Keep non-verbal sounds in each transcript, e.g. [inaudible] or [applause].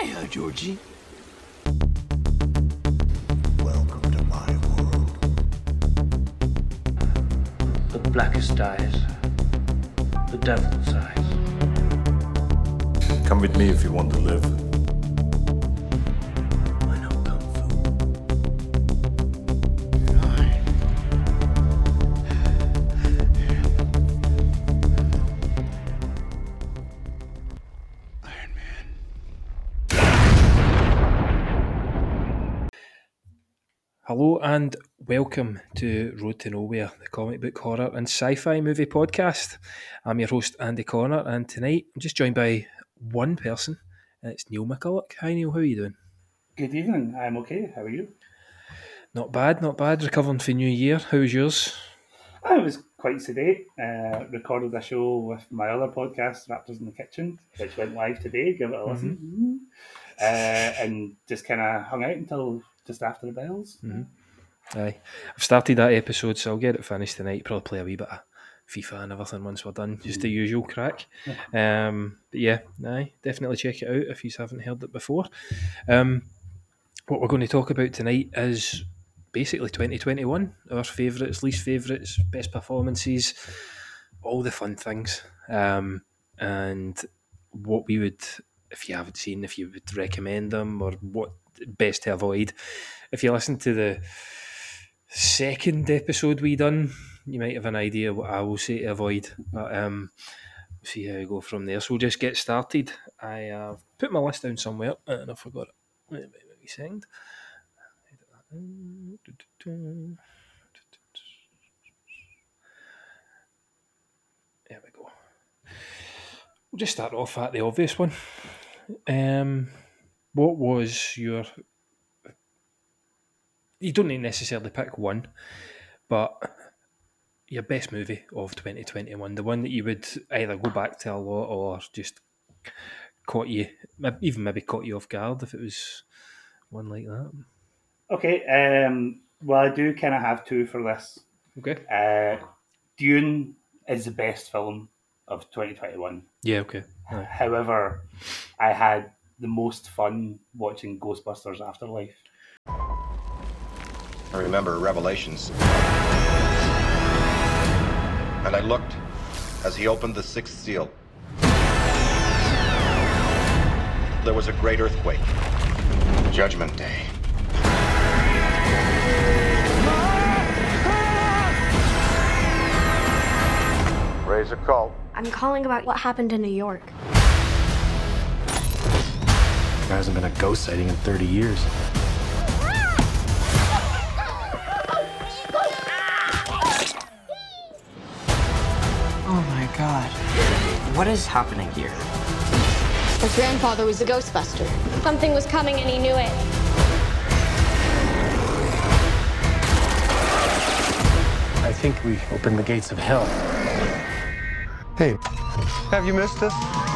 Hiya, Georgie. Welcome to my world. The blackest eyes, the devil's eyes. Come with me if you want to live. Hello and welcome to Road to Nowhere, the comic book horror and sci-fi movie podcast. I'm your host Andy Connor, and tonight I'm just joined by one person. and It's Neil McCulloch. Hi Neil, how are you doing? Good evening. I'm okay. How are you? Not bad, not bad. Recovering for New Year. How was yours? I was quite sedate. Uh, recorded a show with my other podcast, Raptors in the Kitchen, which went live today. Give it a listen. Uh, and just kind of hung out until just after the bells. Aye, I've started that episode, so I'll get it finished tonight. Probably play a wee bit of FIFA and everything once we're done. Just the usual crack. Um, but yeah, aye, definitely check it out if you haven't heard it before. Um, what we're going to talk about tonight is basically 2021, our favourites, least favourites, best performances, all the fun things, um, and what we would, if you haven't seen, if you would recommend them or what best to avoid. If you listen to the second episode we done, you might have an idea what I will say to avoid. But um, see how we go from there. So we'll just get started. I have put my list down somewhere and I forgot it. Wait, wait, wait we go. We'll just start off at the obvious one. Um, what was your? You don't need necessarily pick one, but your best movie of twenty twenty one, the one that you would either go back to a lot or just caught you, even maybe caught you off guard if it was one like that. Okay. Um, well, I do kind of have two for this. Okay. Uh, Dune is the best film of 2021. Yeah. Okay. Aye. However, I had the most fun watching Ghostbusters Afterlife. I remember Revelations. And I looked as he opened the sixth seal. There was a great earthquake. Judgment Day. Raise a cult. I'm calling about what happened in New York. There hasn't been a ghost sighting in 30 years. Oh my god. What is happening here? His grandfather was a Ghostbuster. Something was coming and he knew it. I think we opened the gates of hell. Hey, have you missed us?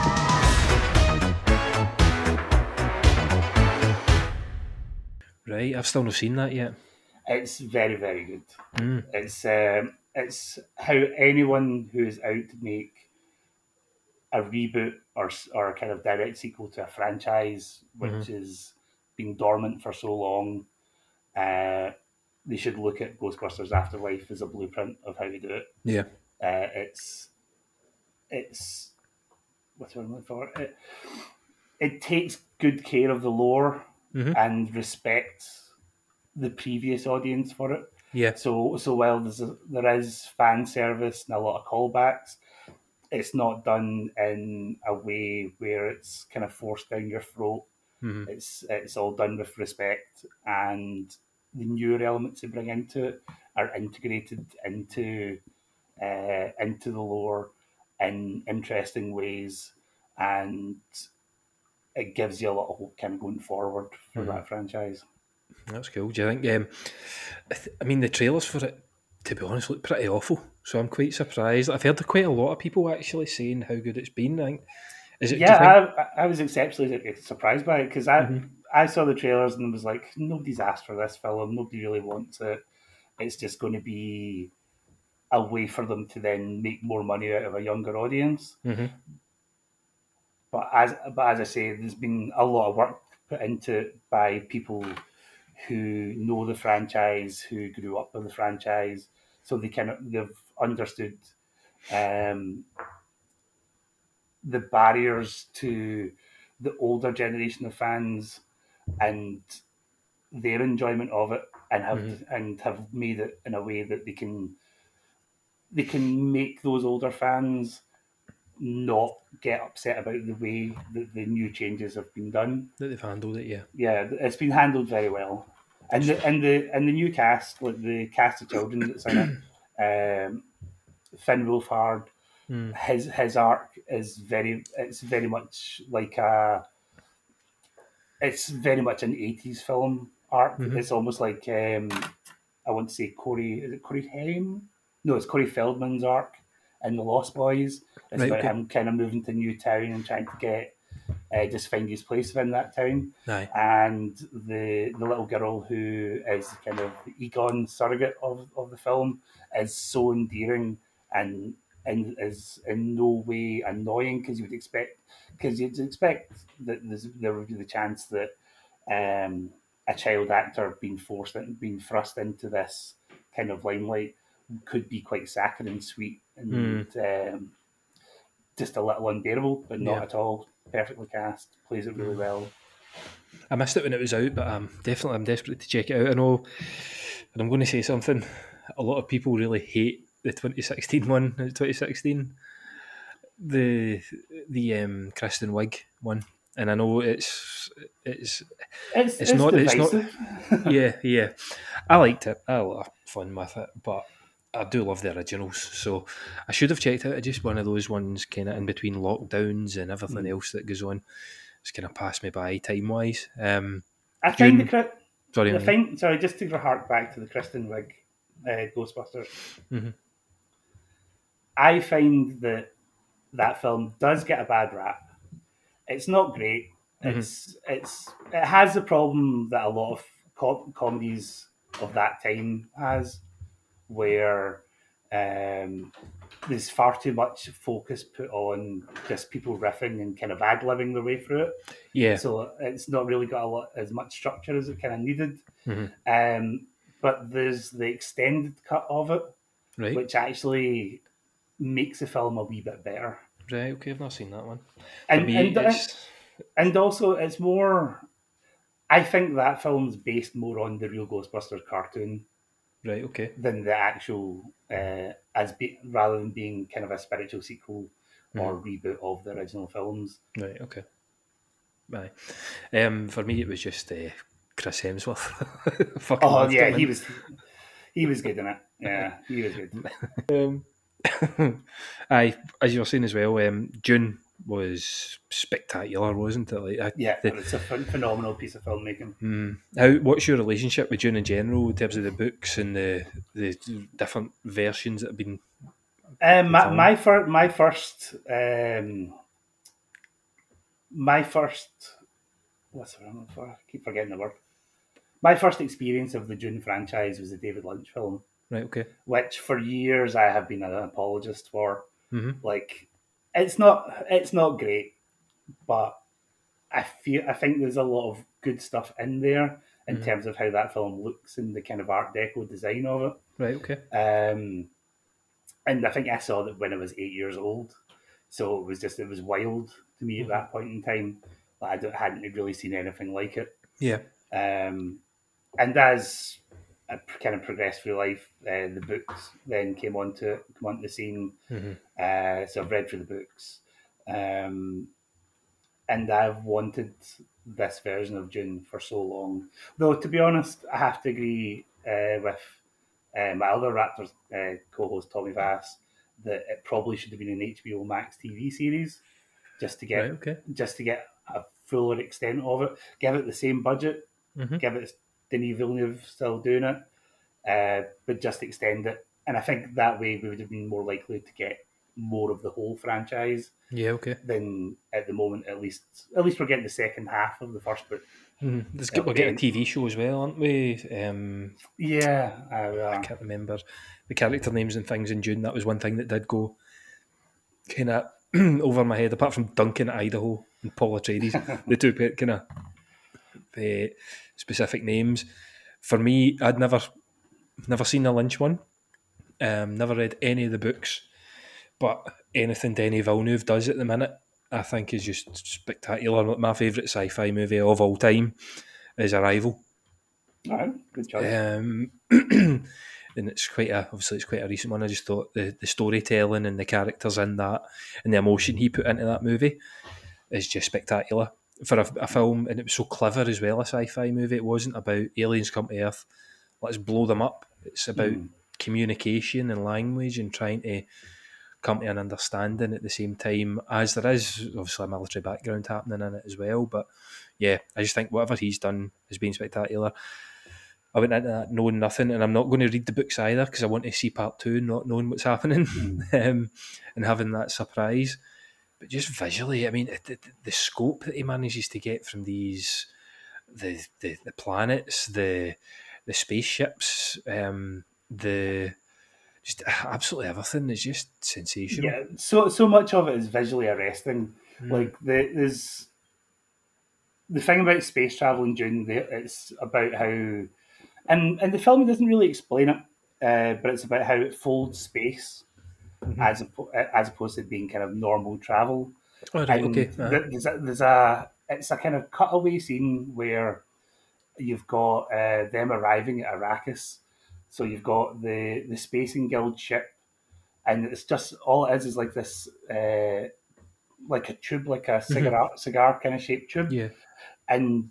Right. I've still not seen that yet. It's very, very good. It's um, it's how anyone who is out to make a reboot or or a kind of direct sequel to a franchise which has been dormant for so long, uh, they should look at Ghostbusters Afterlife as a blueprint of how to do it. Yeah. Uh, it's it's what's what I'm looking for. It, it takes good care of the lore and respects the previous audience for it. Yeah. So so while there's a, there is fan service and a lot of callbacks, it's not done in a way where it's kind of forced down your throat. It's it's all done with respect, and the newer elements they bring into it are integrated into uh, into the lore in interesting ways, and it gives you a lot of hope kind of going forward for hmm. that franchise. That's cool. Do you think? Um, I, th- I mean, the trailers for it, to be honest, look pretty awful. So I'm quite surprised. I've heard quite a lot of people actually saying how good it's been. I think. Is it? Yeah, think- I, I was exceptionally surprised by it because I mm-hmm. I saw the trailers and was like, nobody's asked for this film. Nobody really wants it. It's just going to be a way for them to then make more money out of a younger audience. Mm-hmm. But as but as I say, there's been a lot of work put into it by people who know the franchise, who grew up with the franchise, so they kind of they've understood um, the barriers to the older generation of fans and their enjoyment of it, and have and have made it in a way that they can they can make those older fans not get upset about the way that the new changes have been done. That they've handled it, yeah. Yeah, it's been handled very well. And the and the and the new cast, like the cast of children that's in it, [clears throat] um, Finn Wolfhard, his his arc is very it's very much like a it's very much an eighties film arc. It's almost like um, I want to say Corey is it Corey Haim? No, it's Corey Feldman's arc in The Lost Boys. It's Right, about okay. him kind of moving to new town and trying to get uh, just find his place within that town Aye. and the the little girl who is kind of the Egon surrogate of, of the film is so endearing and and is in no way annoying because you would expect because you'd expect that there's, there would be the chance that um, a child actor being forced and being thrust into this kind of limelight could be quite saccharine sweet and um, just a little unbearable, but not Yeah. at all. Perfectly cast, plays it really well. I missed it when it was out, but um, definitely I'm desperate to check it out. I know, and I'm going to say something. A lot of people really hate the 2016 one. 2016, the the um, Kristen Wiig one, and I know it's it's It's, It's not- it's not- [laughs] yeah yeah. I liked it. I had a lot of fun with it, but I do love the originals. So I should have checked out. It's just one of those ones, kind of in between lockdowns and everything else that goes on. It's kind of passed me by time wise. Um, I find the, Dune- sorry, I find sorry just to hark back to the Kristen Wiig uh, Ghostbusters. Mm-hmm. I find that that film does get a bad rap. It's not great. Mm-hmm. It's it's it has the problem that a lot of co- comedies of that time has, where um, there's far too much focus put on just people riffing and kind of ad libbing their way through it. yeah. So it's not really got a lot as much structure as it kind of needed. Mhm. Um, but there's the extended cut of it, Right. which actually makes the film a wee bit better. Right, okay, I've not seen that one. And and, it's- and also it's more. I think that film's based more on the real Ghostbusters cartoon right, okay. than the actual uh, as be, rather than being kind of a spiritual sequel or reboot of the original films. Right, okay. Aye. Um, for me, it was just uh, Chris Hemsworth. [laughs] Fucking Oh yeah, him, he was he was good in it. Yeah, he was good. [laughs] Um, [laughs] aye, as you were saying as well, um, Dune was spectacular, wasn't it? Like, I, Yeah, the- it's a ph- phenomenal piece of filmmaking. Mm. How? What's your relationship with Dune in general in terms of the books and the the different versions that have been? Um, my my, fir- my first um, my first what's the word for? I keep forgetting the word. My first experience of the Dune franchise was the David Lynch film, Right. Okay. which for years I have been an apologist for. Mhm. Like, it's not it's not great, but I feel I think there's a lot of good stuff in there in terms of how that film looks and the kind of Art Deco design of it. Right. Okay. Um, and I think I saw that when I was eight years old, so it was just it was wild to me at that point in time. Like I don't, hadn't really seen anything like it. Yeah. Um, and as I kind of progressed through life, uh, the books then came onto come onto the scene. Uh, so I've read through the books, um, and I've wanted this version of Dune for so long. Though to be honest, I have to agree uh, with uh, my other Raptors uh, co-host Tommy Vass that it probably should have been an HBO Max TV series, just to get Right. Okay. just to get a fuller extent of it. Give it the same budget. Mhm. Give it Denis Villeneuve still doing it, uh, but just extend it. And I think that way we would have been more likely to get more of the whole franchise Yeah. Okay. Then at the moment. At least, at least we're getting the second half of the first book. Mm. There's, we're getting a TV show as well, aren't we? Um, Yeah, uh, I can't remember the character names and things in Dune. That was one thing that did go kind of [clears throat] over my head, apart from Duncan Idaho and Paul Atreides, [laughs] the two kind of the specific names. For me, I'd never never seen a Lynch one, um, never read any of the books, but anything Denis Villeneuve does at the minute, I think is just spectacular. My favourite sci-fi movie of all time is Arrival. All right, good job. Um, [clears throat] and it's quite a obviously it's quite a recent one. I just thought the, the storytelling and the characters in that and the emotion he put into that movie is just spectacular for a, a film, and it was so clever as well. A sci-fi movie. It wasn't about aliens come to Earth. Let's blow them up. It's about Mm. communication and language and trying to come to an understanding at the same time as there is obviously a military background happening in it as well. But yeah, I just think whatever he's done has been spectacular. I went into that knowing nothing, and I'm not going to read the books either because I want to see part two, not knowing what's happening, [laughs] um, and having that surprise. But just visually, I mean, the, scope that he manages to get from these, the the, the planets, the the spaceships, um, the just absolutely everything is just sensational. Yeah, so so much of it is visually arresting. Like the, there's the thing about space travel in the- It's about how, and and the film doesn't really explain it, uh, but it's about how it folds space as oppo- as opposed to being kind of normal travel. Oh, right, okay. uh-huh. There's a, there's a it's a kind of cutaway scene where you've got uh, them arriving at Arrakis. So you've got the the Spacing Guild ship, and it's just all it is is like this, uh, like a tube, like a cigar cigar kind of shaped tube, Yeah. and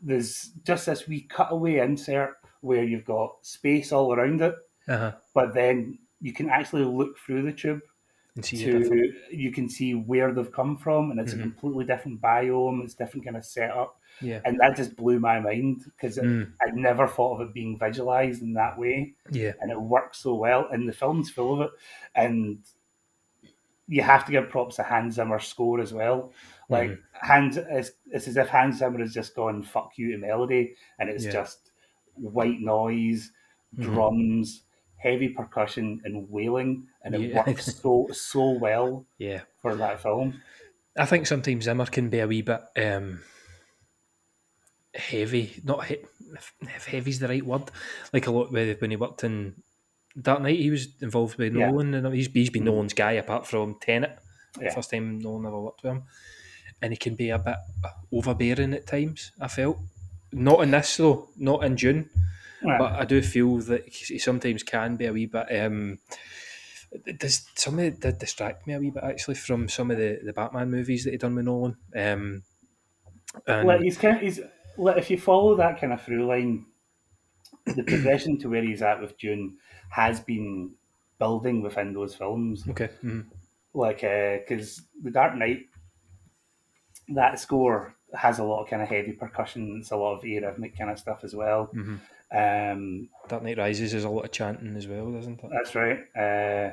there's just this wee cutaway insert where you've got space all around it, Uh-huh. but then you can actually look through the tube And see the different- to you can see where they've come from, and it's a completely different biome. It's different kind of setup, Yeah. and that just blew my mind because Mm. I'd never thought of it being visualized in that way, Yeah. and it works so well. And the film's full of it, and you have to give props to Hans Zimmer's score as well. Like Mm-hmm. Hans, it's, it's as if Hans Zimmer has just gone "fuck you" to melody, and it's Yeah. Mm-hmm. just white noise, drums, heavy percussion, and wailing, and it Yeah. works so so well [laughs] Yeah. for that film. I think sometimes Zimmer can be a wee bit um, heavy. Not he- if, heavy's the right word. Like a lot with- when he worked in Dark Knight, he was involved with Yeah. Nolan, and he's, he's been Nolan's guy apart from Tenet. Yeah. First time Nolan ever worked with him, and he can be a bit overbearing at times. I felt not in this though, not in Dune, Right. but I do feel that he sometimes can be a wee bit. Um, does some of it did distract me a wee bit actually from some of the, the Batman movies that he done with Nolan. Um, and like he's kind of, he's like if you follow that kind of through line, the progression to where he's at with Dune has been building within those films. okay, mhm. Like because the Dark Knight, that score has a lot of kind of heavy percussion. It's a lot of arrhythmic kind of stuff as well. Um, Dark Knight Rises is a lot of chanting as well, doesn't it? That's right. Uh,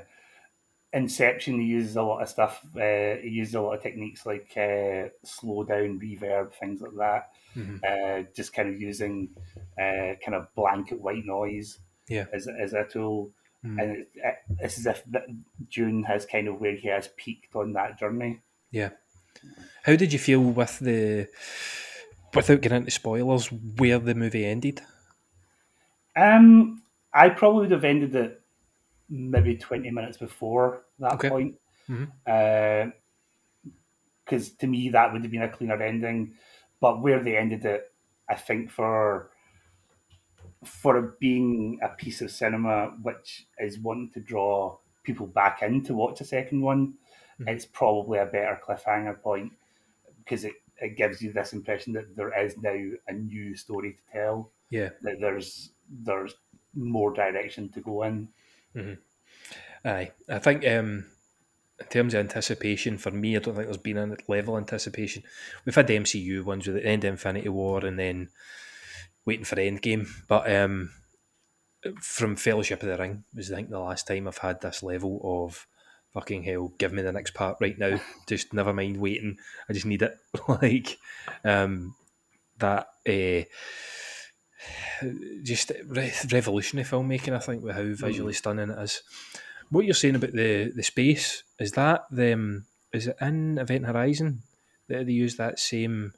Inception, he uses a lot of stuff. Uh, he uses a lot of techniques like uh, slow down, reverb, things like that. Uh, just kind of using uh, kind of blanket white noise Yeah, as, as a tool. And it, it, it's as if Dune has kind of where he has peaked on that journey. yeah. How did you feel with the, without getting into spoilers, where the movie ended? Um, I probably would have ended it maybe 20 minutes before that Okay. point. Mm-hmm. Uh, because to me, that would have been a cleaner ending. But where they ended it, I think for for it being a piece of cinema which is wanting to draw people back in to watch a second one, mm-hmm. it's probably a better cliffhanger point because it, it gives you this impression that there is now a new story to tell Yeah, there's there's more direction to go in. aye. I think um, in terms of anticipation, for me, I don't think there's been a level of anticipation. We've had the MCU ones with the end of Infinity War and then waiting for Endgame, but um, from Fellowship of the Ring was I think the last time I've had this level of fucking hell. Give me the next part right now. [laughs] just never mind waiting. I just need it. [laughs] like um, that. Uh, just re- revolutionary filmmaking. I think with how visually stunning it is. What you're saying about the the space is that them is it in Event Horizon that they use that same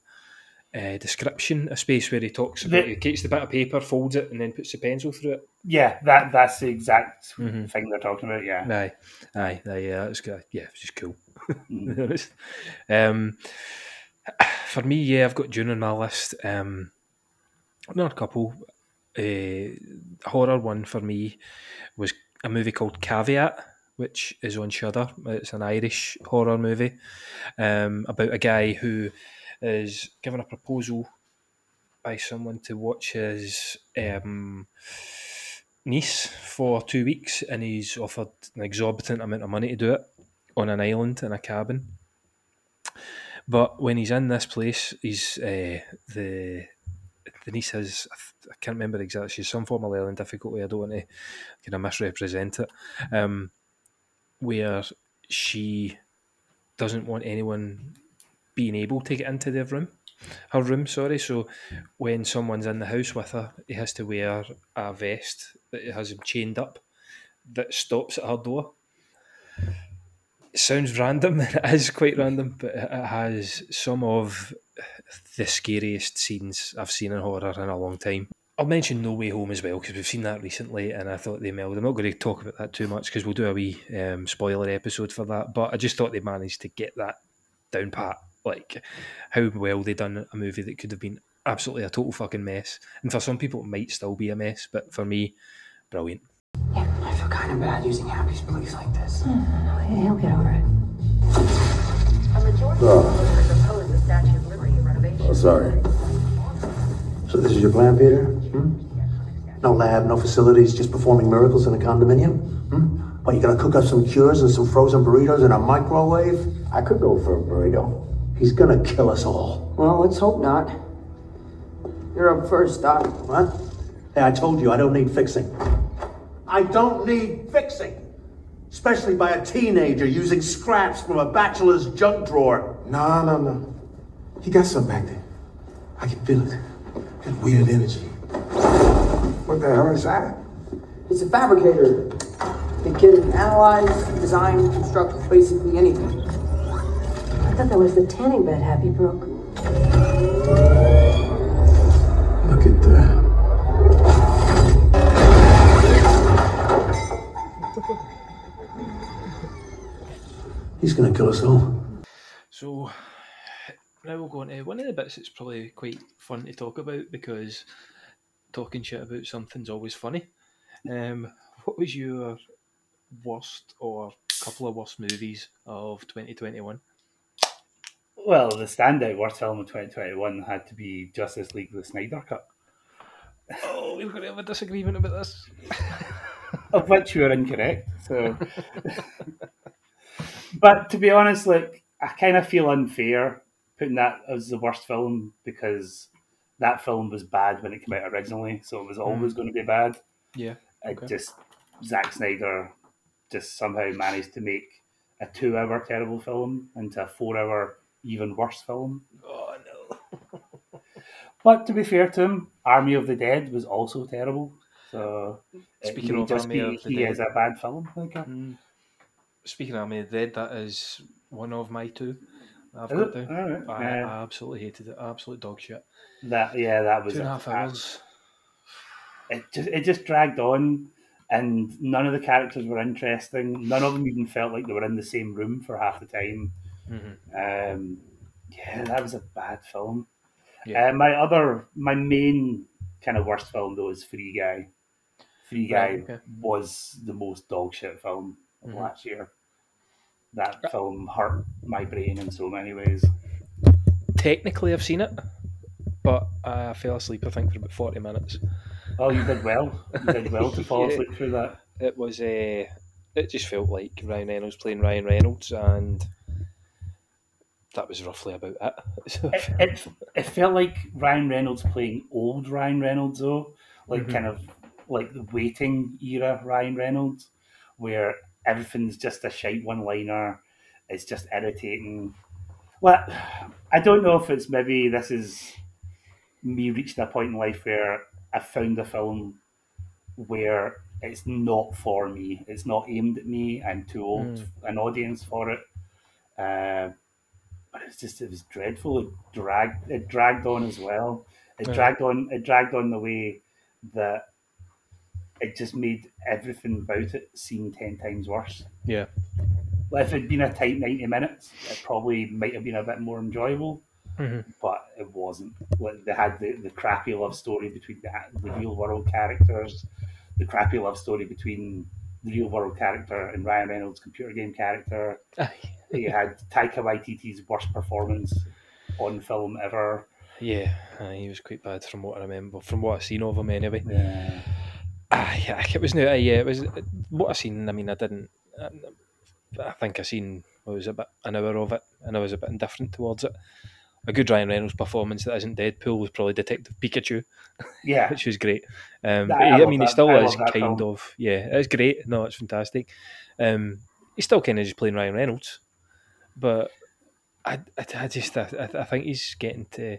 uh, description of space where he talks about The- he takes the bit of paper, folds it, and then puts the pencil through it. Yeah, that that's the exact Mhm. thing they're talking about. Yeah. Aye, aye, aye, yeah, it's good. Yeah, it's just cool. Mm. to be honest. um, for me, yeah, I've got Dune on my list. Um, not a couple. Uh, horror one for me was a movie called Caveat, which is on Shudder. It's an Irish horror movie um, about a guy who is given a proposal by someone to watch his um, niece for two weeks, and he's offered an exorbitant amount of money to do it on an island in a cabin. But when he's in this place, he's uh, the the niece has I can't remember exactly. She's some form of learning difficulty. I don't want to kind of misrepresent it. Um, where she doesn't want anyone being able to get into their room, her room. Sorry. So when someone's in the house with her, he has to wear a vest that has him chained up that stops at her door. It sounds random. [laughs] It is quite random, but it has some of the scariest scenes I've seen in horror in a long time. I'll mention No Way Home as well because we've seen that recently, and I thought they melded. I'm not going to talk about that too much because we'll do a wee um, spoiler episode for that. But I just thought they managed to get that down pat, like how well they done a movie that could have been absolutely a total fucking mess, and for some people it might still be a mess, but for me, brilliant. I feel kind of bad using Happy's place like this. He'll get over it. I'm the Jordan's. Oh, sorry. So this is your plan, Peter? Hmm? No lab, no facilities, just performing miracles in a condominium? Hmm? What, you gonna cook up some cures and some frozen burritos in a microwave? I could go for a burrito. He's gonna kill us all. Well, let's hope not. You're up first, Doc. What? Hey, I told you I don't need fixing. I don't need fixing. Especially by a teenager using scraps from a bachelor's junk drawer. No, no, no. He got something back there. I can feel it. That weird energy. What the hell is that? It's a fabricator. The kid can analyze, design, construct basically anything. I thought that was the tanning bed Happy broke. Look at that. He's gonna kill us all. So now we'll go on to one of the bits that's probably quite fun to talk about because talking shit about something's always funny. Um, what was your worst or couple of worst movies of 2021? Well, the standout worst film of 2021 had to be Justice League: The Snyder Cut, Oh, we're going to have a disagreement about this. [laughs] of which you are incorrect. So, [laughs] but to be honest, like I kind of feel unfair putting that as the worst film because that film was bad when it came out originally, so it was always going to be bad. Yeah. It okay. just Zack Snyder just somehow managed to make a two-hour terrible film into a four-hour even worse film. Oh no. [laughs] But to be fair to him, Army of the Dead was also terrible. So Speaking of just Army be of the he Dead- is a bad film. Like, uh, Mm. Speaking of Army of the Dead, that is one of my two. I've Is got it? down. Alright, I, yeah. I absolutely hated it. Absolute dog shit. that yeah, that was Two and a half hours. It just it just dragged on, and none of the characters were interesting. None of them even felt like they were in the same room for half the time. Mhm. Um, yeah, that was a bad film. Yeah. Uh, my other, my main kind of worst film though is Free Guy. Free Guy Right, okay. was the most dog shit film Mhm. last year. That film hurt my brain in so many ways. Technically, I've seen it, but I fell asleep. I think for about forty minutes. Oh, you did well. You did well to [laughs] fall Yeah. asleep through that. It was a. it just felt like Ryan Reynolds playing Ryan Reynolds, and that was roughly about it. [laughs] It, it, it felt like Ryan Reynolds playing old Ryan Reynolds though, like Mhm. kind of like the waiting era Ryan Reynolds, where everything's just a shite one liner. It's just irritating. Well, I don't know if it's maybe this is me reaching a point in life where I found a film where it's not for me. It's not aimed at me. I'm too old Mm. an audience for it. Uh, but it was just it was dreadful. It dragged it dragged on as well. It Yeah. dragged on it dragged on the way that it just made everything about it seem ten times worse. Yeah. Like if it'd been a tight ninety minutes, it probably might have been a bit more enjoyable. Mhm. But it wasn't. Like they had the, the crappy love story between the, the real world characters, the crappy love story between the real world character and Ryan Reynolds' computer game character. you had Taika Waititi's worst performance on film ever. Yeah, aye, he was quite bad from what I remember, from what I've seen of him anyway. Yeah. Aye, aye, it was no, aye, yeah, it was what I seen. I mean, I didn't. I, I think I seen what was about an hour of it, and I was a bit indifferent towards it. A good Ryan Reynolds performance that isn't Deadpool was probably Detective Pikachu, Yeah. [laughs] which was great. Um, I I, mean, he that- still I is kind film. of yeah, it's great. No, it's fantastic. Um, he's still kind of just playing Ryan Reynolds, but I, I, I just I, I I think he's getting to.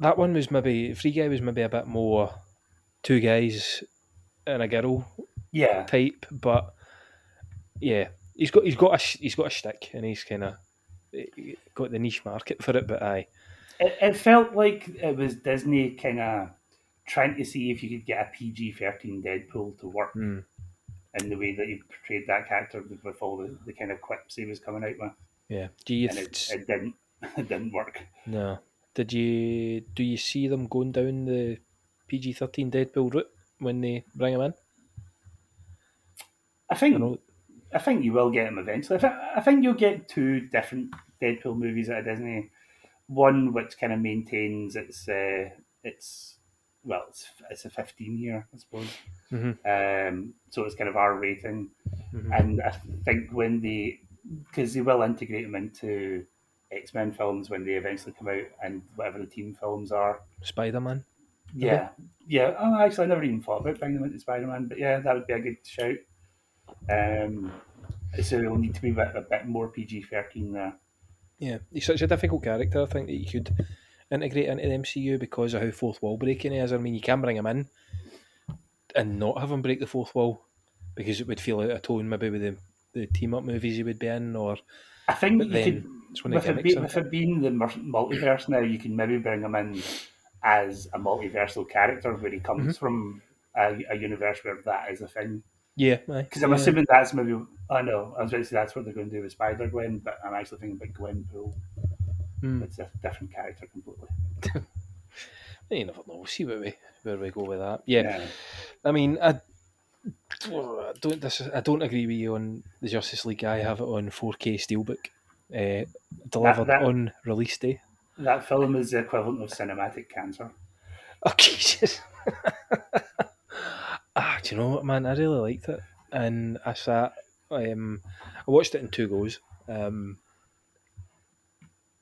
That one was maybe Free Guy was maybe a bit more two guys and a girl Yeah. type, but yeah, he's got he's got a he's got a stick and he's kind of got the niche market for it. But aye, It, it felt like it was Disney kind of trying to see if you could get a PG 13 Deadpool to work Hmm. in the way that he portrayed that character with, with all the, the kind of quips he was coming out with. yeah. Do you And it, it didn't. [laughs] It didn't work. no? Did you do you see them going down the PG thirteen Deadpool route when they bring him in? I think I think you will get him eventually. I, thi- I think you'll get two different Deadpool movies out of Disney. One which kind of maintains its uh, its well, it's, it's a fifteen year, I suppose. Mhm. Um, so it's kind of R rating, Mhm. and I think when they because they will integrate them into X Men films when they eventually come out and whatever the team films are. Spider Man. Yeah, yeah. Oh, actually, I never even thought about bringing them into Spider Man, but yeah, that would be a good shout. Um, so it'll need to be a bit, a bit more PG thirteen there. Yeah, he's such a difficult character. I think that you could integrate into the MCU because of how fourth wall breaking he is. I mean, you can bring him in and not have him break the fourth wall because it would feel out of tone maybe with the, the team up movies he would be in. Or I think you then could, it's one of with it, be, with it being the multiverse now, you can maybe bring him in as a multiversal character where he comes Mhm. from a, a universe where that is a thing. Yeah. Because I'm Yeah. assuming that's maybe. I know I was going to say that's what they're going to do with Spider Gwen, but I'm actually thinking about Gwenpool. Hmm. It's a different character completely. [laughs] You never know. We'll see where we where we go with that. Yeah, Yeah. I mean, I, I don't dis- I don't agree with you on the Justice League. I have it on 4K Steelbook, uh, delivered that- on release day. That film is the equivalent of cinematic cancer. Oh [laughs] Jesus! [laughs] ah, do you know what, man? I really liked it, and I sat. Um, I watched it in two goes. Um,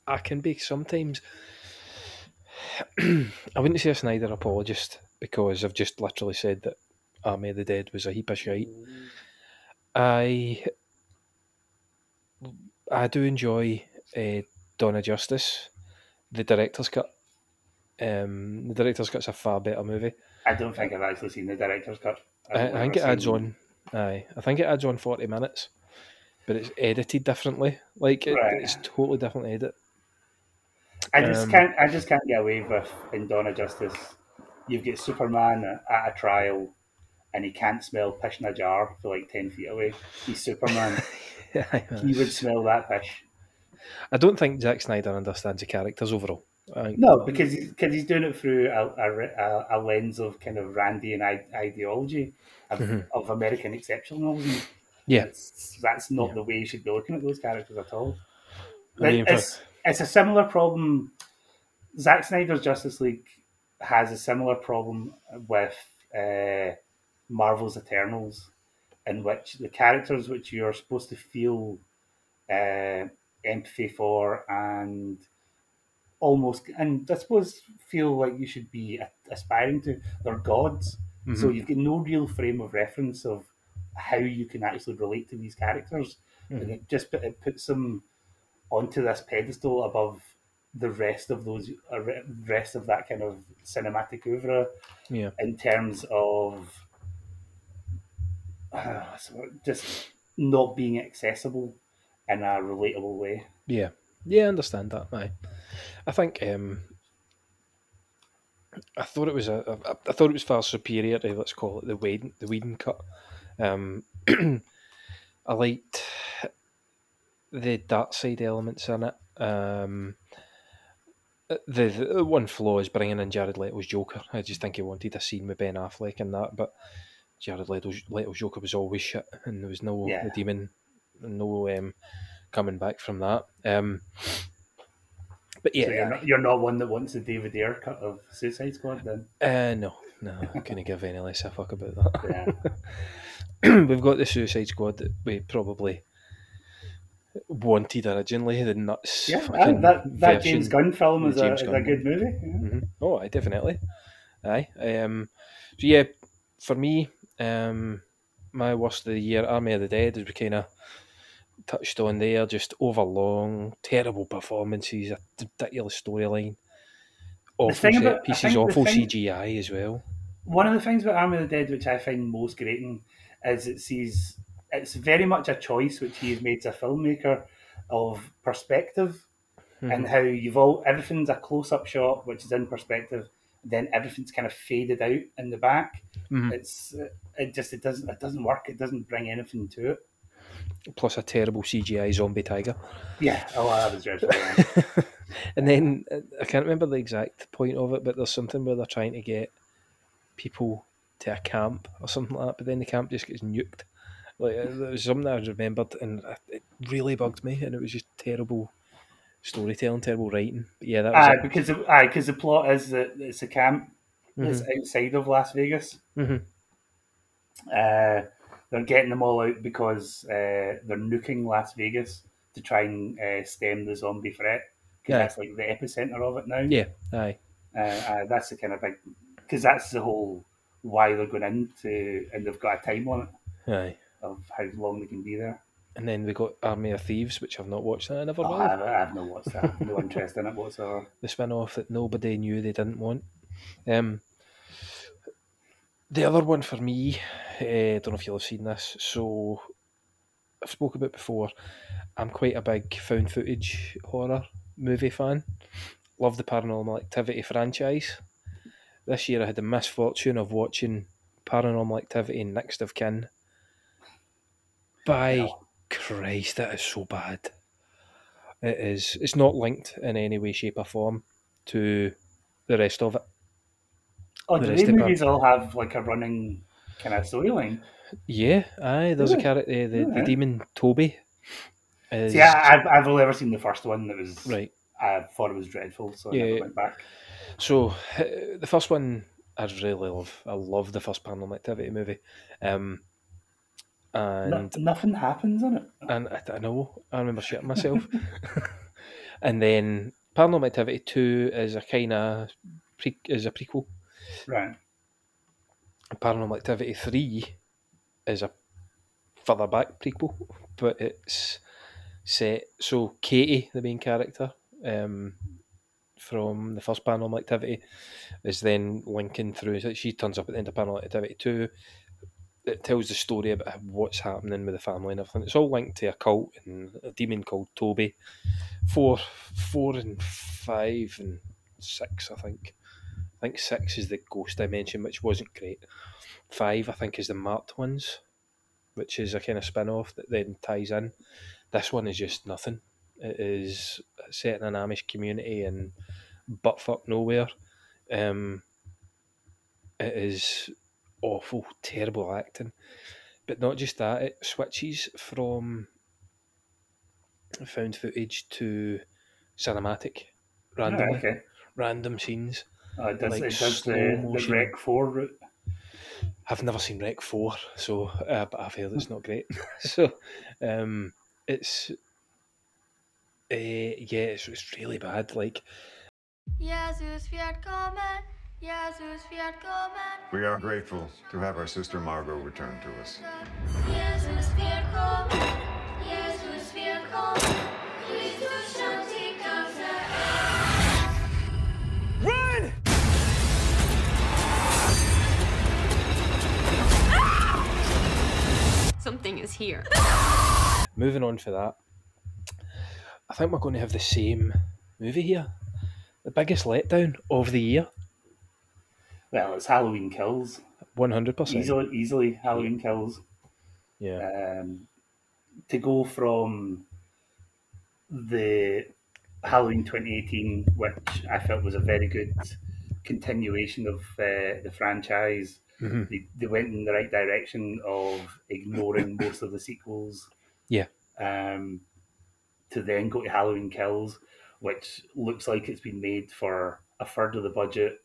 I can be sometimes. [clears throat] I wouldn't say a Snyder apologist because I've just literally said that Army of the Dead was a heap of shite. I I do enjoy uh, Dawn of Justice, the director's cut. Um, the director's cut's a far better movie. I don't think I've actually seen the director's cut. I, I've think it adds on. Aye, I think it adds on forty minutes, but it's edited differently. Like it, Right. it's totally different edit. I just Um, can't. I just can't get away with in Dawn of Justice. You've got Superman at a trial, and he can't smell piss in a jar for like ten feet away. He's Superman. [laughs] he would smell that piss. I don't think Zack Snyder understands the characters overall. No, because he's, cause he's doing it through a, a, a- lens of kind of Randian ideology of, Mhm. of American exceptionalism. Yeah. That's, that's not the way you should be looking at those characters at all. I mean, Like, it's, it's a similar problem. Zack Snyder's Justice League has a similar problem with uh, Marvel's Eternals, in which the characters which you're supposed to feel uh, empathy for and almost, and I suppose feel like you should be aspiring to, they're gods. So Mhm. you've got no real frame of reference of how you can actually relate to these characters, Mhm. and it just it puts them onto this pedestal above the rest of those uh, rest of that kind of cinematic oeuvre Yeah. in terms of uh, so just not being accessible in a relatable way. Yeah, yeah, I understand that. Aye. I think um, I thought it was a, a I thought it was far superior to let's call it the Whedon the Whedon cut. Um, [clears throat] I liked the dark side elements in it. Um, the, the one flaw is bringing in Jared Leto's Joker. I just think he wanted a scene with Ben Affleck and that, but Jared Leto's, Leto's Joker was always shit, and there was no Yeah. the demon, no um, coming back from that. Um, but yeah, So you're not, you're not one that wants the David Ayer cut of Suicide Squad, then? Uh, no, no, I couldn't give any less a fuck about that. Yeah. [clears throat] We've got the Suicide Squad that we probably wanted originally, the nuts. Yeah, fucking that, that James Gunn film is a, is a good movie. yeah. Mhm. Oh, aye, definitely. Aye. Um, so yeah, for me, um, my worst of the year, Army of the Dead, is we kind of touched on there, just overlong, terrible performances, a ridiculous storyline, awful about- pieces, awful thing- CGI as well. One of the things about Army of the Dead which I find most grating is it sees it's very much a choice which he has made as a filmmaker of perspective and Mhm. how you've all everything's a close up shot which is in perspective, then everything's kind of faded out in the back. Mhm. It's it just it doesn't it doesn't work. It doesn't bring anything to it. Plus a terrible CGI zombie tiger. Yeah, oh that was dreadful. [laughs] and then uh, I can't remember the exact point of it, but there's something where they're trying to get people to a camp or something like that, but then the camp just gets nuked. Like uh, there was something I remembered, and uh, it really bugged me, and it was just terrible storytelling, terrible writing. But yeah, that was Aye, it. because the, aye, because the plot is that it's a camp that's Mhm. outside of Las Vegas. Mhm. Uh, they're getting them all out because uh, they're nuking Las Vegas to try and uh, stem the zombie threat. Because Aye. that's like the epicenter of it now. Yeah, aye. Uh, uh, that's the kind of big because that's the whole why they're going into and they've got a time limit Aye. of how long they can be there. And then we got Army of Thieves, which I've not watched, and I never Oh, will. I, have, I have no watched that. no interest in it whatsoever. [laughs] the spin off that nobody knew they didn't want. Um, the other one for me, I don't know if you'll have seen this. So, I've spoke about before. I'm quite a big found footage horror movie fan. Love the Paranormal Activity franchise. This year, I had the misfortune of watching Paranormal Activity Next of Kin. By Christ, that is so bad. It is. It's not linked in any way, shape, or form to the rest of it. Oh, The do these movies all have like a running kind of storyline? Yeah, aye. There's a Really? character, the, the demon Toby. Is, I, I've, I've only ever seen the first one. That was Right. I thought it was dreadful, so I Yeah. never went back. So uh, the first one, I really love. I love the first Paranormal Activity movie. Um, and No, nothing happens in it. and I, I know I remember shitting myself. [laughs] and then Paranormal Activity Two is a kind of pre- is a prequel. Right. Paranormal Activity 3 is a further back prequel, but it's set. So, Katie, the main character um, from the first Paranormal Activity, is then linking through. She turns up at the end of Paranormal Activity 2. It tells the story about what's happening with the family and everything. It's all linked to a cult and a demon called Toby. Four, four and five and six, I think. I think six is the ghost dimension, which wasn't great. Five, I think, is the marked ones, which is a kind of spin off that then ties in. This one is just nothing. It is set in an Amish community in buttfuck nowhere. Um, it is awful, terrible acting. But not just that, it switches from found footage to cinematic randomly. okay. Random scenes. Oh, it does, like it does the, the. Rec 4 route. I've never seen Rec Four, so uh, but I've heard it's not great. [laughs] so um, it's uh, yeah, it's, it's really bad. Like Jesus wird kommen, Jesus wird kommen, We are grateful to have our sister Margot return to us. Jesus wird kommen, Jesus wird kommen, Something is here. moving on for that, I think we're going to have the same movie here. The biggest letdown of the year. Well, it's Halloween Kills. One hundred percent. Easily, easily Halloween Kills. Yeah. Um, to go from the Halloween 2018, which I felt was a very good continuation of uh, the franchise. Mhm. They, they went in the right direction of ignoring [laughs] most of the sequels Yeah. um, to then go to Halloween Kills, which looks like it's been made for a third of the budget.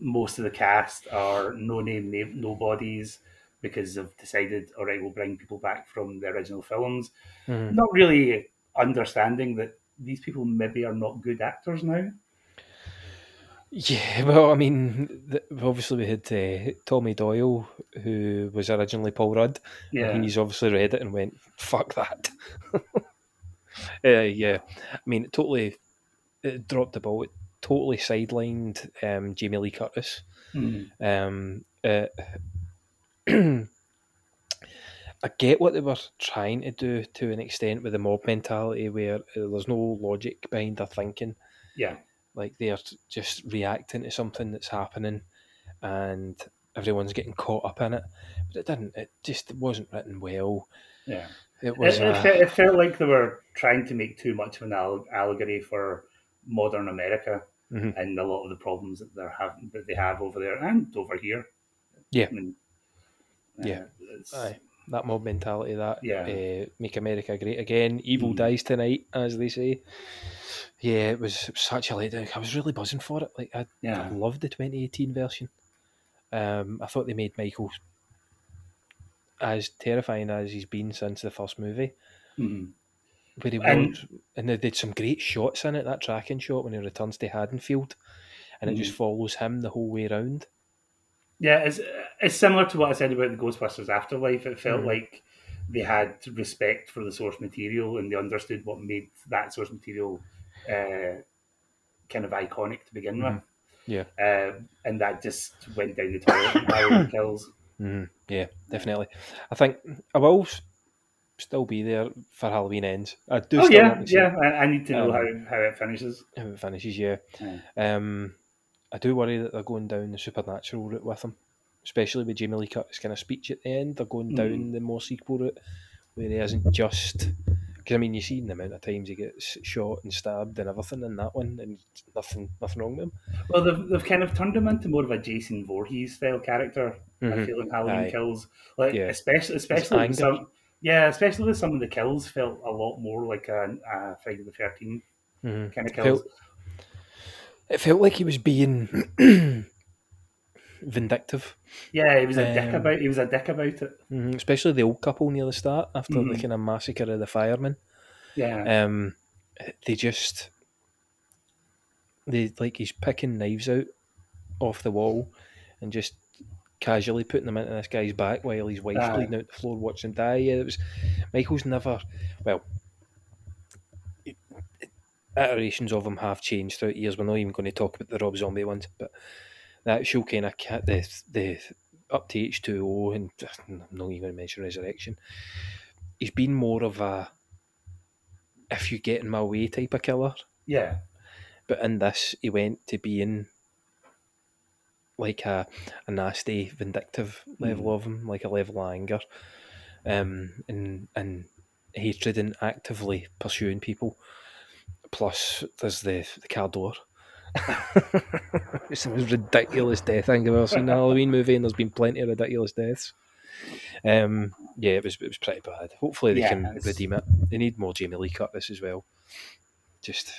Most of the cast are no name, name nobodies because they've decided, all right, we'll bring people back from the original films. Mhm. Not really understanding that these people maybe are not good actors now. Yeah, [laughs] well, I mean, th- obviously we had uh, Tommy Doyle, who was originally Paul Rudd. Yeah. And he's obviously read it and went, fuck that. [laughs] uh, yeah. I mean, it totally it dropped the ball. It totally sidelined um, Jamie Lee Curtis. Mhm. Um, uh, [clears throat] I get what they were trying to do to an extent with the mob mentality where uh, there's no logic behind their thinking Yeah. Like they're just reacting to something that's happening and everyone's getting caught up in it but it didn't it just wasn't written well Yeah. it was it, it, uh, it felt like they were trying to make too much of an allegory for modern America Mhm. and a lot of the problems that they're having that they have over there and over here. Yeah. I mean, uh, yeah aye that mob mentality that Yeah. uh, make america great again evil dies tonight as they say yeah it was, such a letdown i was really buzzing for it like i, Yeah. I loved the 2018 version um i thought they made michael as terrifying as he's been since the first movie Mhm. where he And- and they did some great shots in it. That tracking shot when he returns to Haddonfield, and it just Mhm. follows him the whole way around. Yeah, it's it's similar to what I said about the Ghostbusters Afterlife. It felt Mhm. like they had respect for the source material and they understood what made that source material uh, kind of iconic to begin with. Yeah. Uh, and that just went down the toilet Kills. Mm, yeah, definitely. I think I will still be there for Halloween ends. I do. Oh yeah, yeah. I, I need to know Um, how, how it finishes. how it finishes. Yeah. Yeah. Um, I do worry that they're going down the supernatural route with them, especially with Jamie Lee Curtis kind of speech at the end. They're going down Mhm. the more sequel route where he isn't just. Because I mean, you've seen the amount of times he gets shot and stabbed and everything in that one, and nothing, nothing wrong with him. Well, they've, they've kind of turned him into more of a Jason Voorhees style character. I Mhm. feel in Halloween Aye. Kills, like Yeah. especially especially with some, yeah, especially with some of the kills felt a lot more like a, a Friday the Thirteenth Mhm. kind of It kills. felt- It felt like he was being [clears throat] vindictive. Yeah, he was a dick Um, about. He was a dick about it. Mhm, Especially the old couple near the start after the Mhm. kind of massacre of the firemen. Yeah. Um, they just they like he's picking knives out off the wall and just casually putting them into this guy's back while his wife's bleeding out the floor watching die. Yeah, it was Michael's never well. Iterations of him have changed throughout years. We're not even going to talk about the Rob Zombie ones, but that show kind of the the up to H two O and I'm not even going to mention Resurrection. He's been more of a if you get in my way type of killer. Yeah. But in this, he went to being like a, a nasty, vindictive level Mm. of him, like a level of anger, um, and and hatred and actively pursuing people. Plus, there's the the car door. It's the most ridiculous death I think I've ever seen in a Halloween movie, and there's been plenty of ridiculous deaths. Um, yeah, it was it was pretty bad. Hopefully they Yeah, can it's- redeem it. They need more Jamie Lee Curtis as well. Just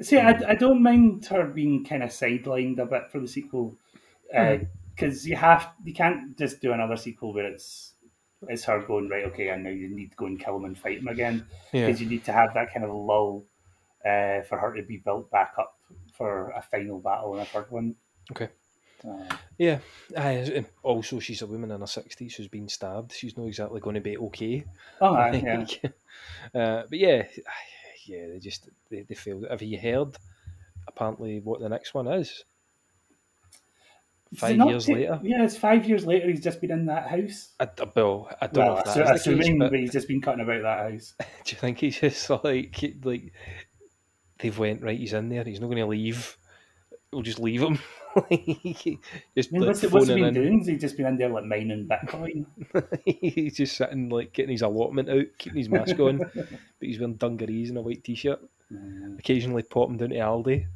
See, I, I don't mind her being kind of sidelined a bit for the sequel, because you have you can't just do another sequel where it's it's her going right. Okay, and now you need to go and kill him and fight him again, Yeah. because you need to have that kind of lull uh, for her to be built back up for a final battle in a third one. Okay. Uh, Yeah, aye, also she's a woman in her sixties who's been stabbed. She's not exactly going to be okay. Oh, [laughs] I think. [laughs] uh, but yeah, [sighs] yeah, they just they, they failed. Have you heard apparently what the next one is? Five years later. Yeah, it's five years later. He's just been in that house. I, well, I don't know Well, if that's the case, assuming but he's just been cutting about that house. [laughs] do you think he's just like like they've went right? He's in there. He's not going to leave. We'll just leave him. [laughs] just I mean, like, what's, he- what's he been in. doing? Has he just been in there like mining Bitcoin? [laughs] he's just sitting like getting his allotment out, keeping his mask on, [laughs] but he's wearing dungarees and a white t-shirt. Mm. Occasionally popping down to Aldi,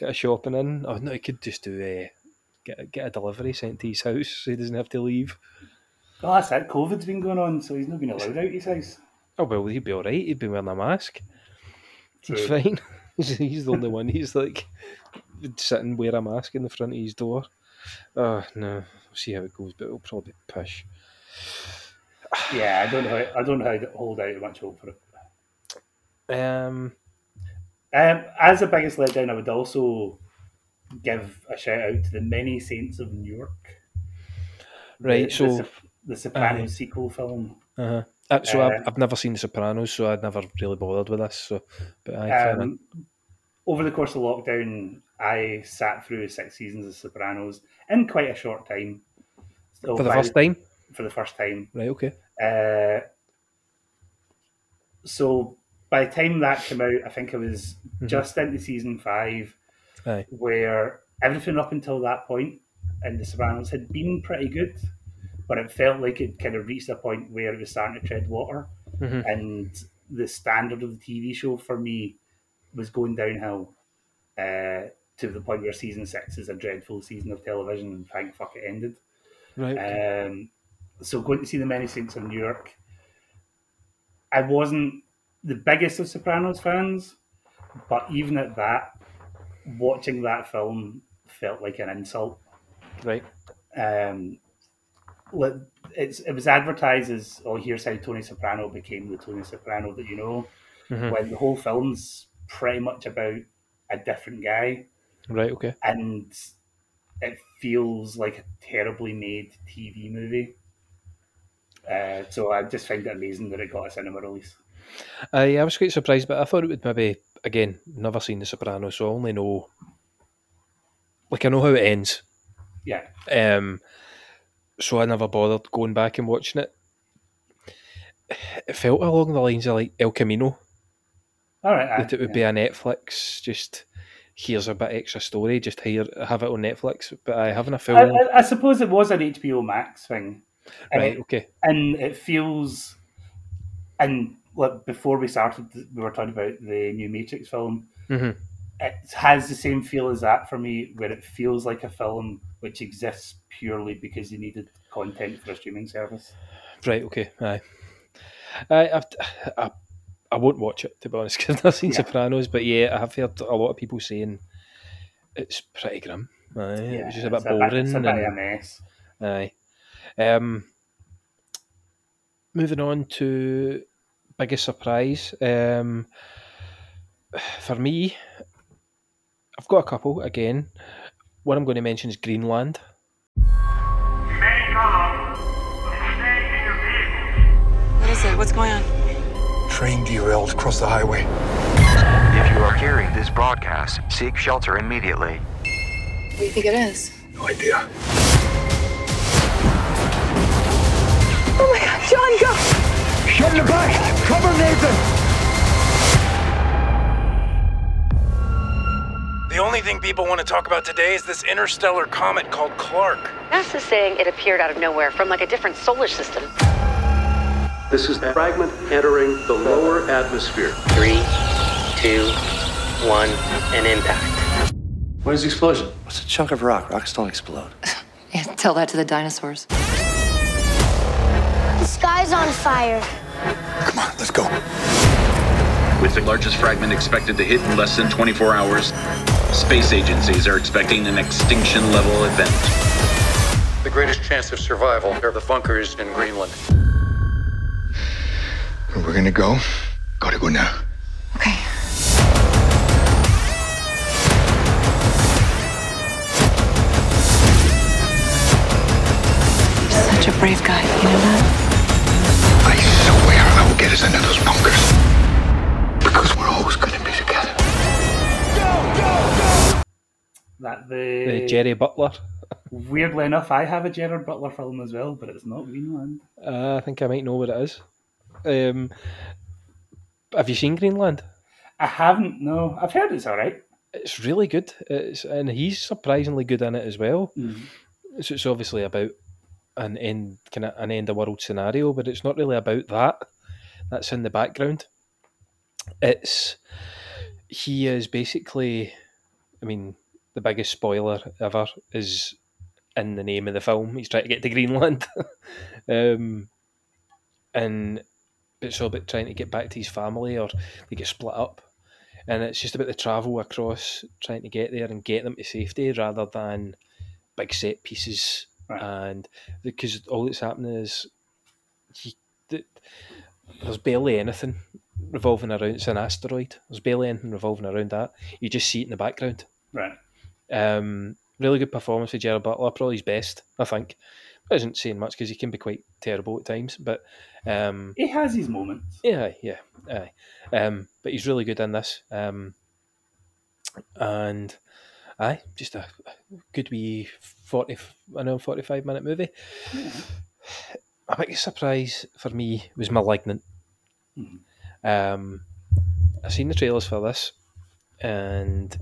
get a shopping in. Oh no, he could just do a get a, get a delivery sent to his house so he doesn't have to leave. Oh, that's it. COVID's been going on, so he's not been allowed out his house. Oh well, he'd be all right. He'd be wearing a mask. He's fine. [laughs] he's, the only one. He's like sitting wear a mask in the front of his door. Oh no, we'll see how it goes, but it'll probably push. Yeah, I don't know. How, I don't know how to hold out much hope for it. Um, Um, as the biggest letdown, I would also give a shout out to the Many Saints of Newark. Right, the, so- the, the Sopranos Aye. sequel film. uh-huh. Uh, so Uh, I've, I've never seen The Sopranos, so I'd never really bothered with this. So, but I. Um, over the course of lockdown, I sat through six seasons of Sopranos in quite a short time. So for the first time, For the first time. right? Okay. Uh, so by the time that came out, I think it was Mhm. just into season five, Aye. where everything up until that point in The Sopranos had been pretty good, but it felt like it kind of reached a point where it was starting to tread water, Mhm. and the standard of the TV show for me was going downhill uh, to the point where season six is a dreadful season of television, and thank fuck it ended. Right. Um, so going to see the Many Saints of Newark, I wasn't the biggest of Sopranos fans, but even at that, watching that film felt like an insult. right. Um, it was advertised as oh here's how Tony Soprano became the Tony Soprano that you know, Mhm. when the whole film's pretty much about a different guy Right. Okay. and it feels like a terribly made TV movie. Uh, so I just find it amazing that it got a cinema release. I, I was quite surprised, but I thought it would maybe again never seen The Sopranos, so I only know like I know how it ends. Yeah, Um, so I never bothered going back and watching it. It felt along the lines of like El Camino. all right. that it would be a Netflix. Just here's a bit extra story. Just here have it on Netflix. But I having a I, film. I, I suppose it was an HBO Max thing, and right. it, Okay. and it feels. And like before we started, we were talking about the new Matrix film. hmm It has the same feel as that for me, where it feels like a film which exists purely because you needed content for a streaming service. Right. Okay. Aye. I, I've, I I won't watch it to be honest [laughs] because I've seen Yeah. Sopranos. But yeah, I have heard a lot of people saying it's pretty grim. Aye, it was just a bit it's boring. it's a bit of a mess. Aye. Um, moving on to biggest surprise. Um, [sighs] for me, I've got a couple again. One I'm going to mention is Greenland. What is it? What's going on? Train derailed across the highway. If you are hearing this broadcast, seek shelter immediately. What do you think it is? No idea. Oh my god, John, go! Shut in the back! Cover Nathan! The only thing people want to talk about today is this interstellar comet called Clarke. NASA's saying it appeared out of nowhere from like a different solar system. This is a fragment entering the lower atmosphere. Three, two, one, and impact. What is the explosion? It's a chunk of rock. Rocks don't explode. [laughs] Yeah, tell that to the dinosaurs. The sky's on fire. Come on, let's go. With the largest fragment expected to hit in less than 24 hours, space agencies are expecting an extinction level event. The greatest chance of survival are the bunkers in Greenland. We're gonna go? Gotta go now. Okay. You're such a brave guy, you know that? I swear I will get us into those bunkers. Because we're always gonna be together. That the The Jerry Butler. Weirdly enough, I have a Gerard Butler film as well, but it's not Greenland. Uh, I think I might know what it is. Um, have you seen Greenland? I haven't. No, I've heard it's all right. It's really good. It's and he's surprisingly good in it as well. Mm. So it's obviously about an end kind of an end of world scenario, but it's not really about that. That's in the background. It's he is basically, I mean, the biggest spoiler ever is in the name of the film. He's trying to get to Greenland, [laughs] um, and it's all about trying to get back to his family, or they get split up, and it's just about the travel across, trying to get there and get them to safety, rather than big set pieces. And because all that's happening is, he, there's barely anything revolving around. It's an asteroid. There's barely anything revolving around that. You just see it in the background. Right. Um, really good performance for Gerard Butler, probably his best, I think. Isn't saying much because he can be quite terrible at times, but um, He has his moments. yeah, yeah, aye. Um, but he's really good in this, um, and aye, just a good wee forty, I know, forty-five minute movie. A big surprise for me was *Malignant*. Um, I've seen the trailers for this, and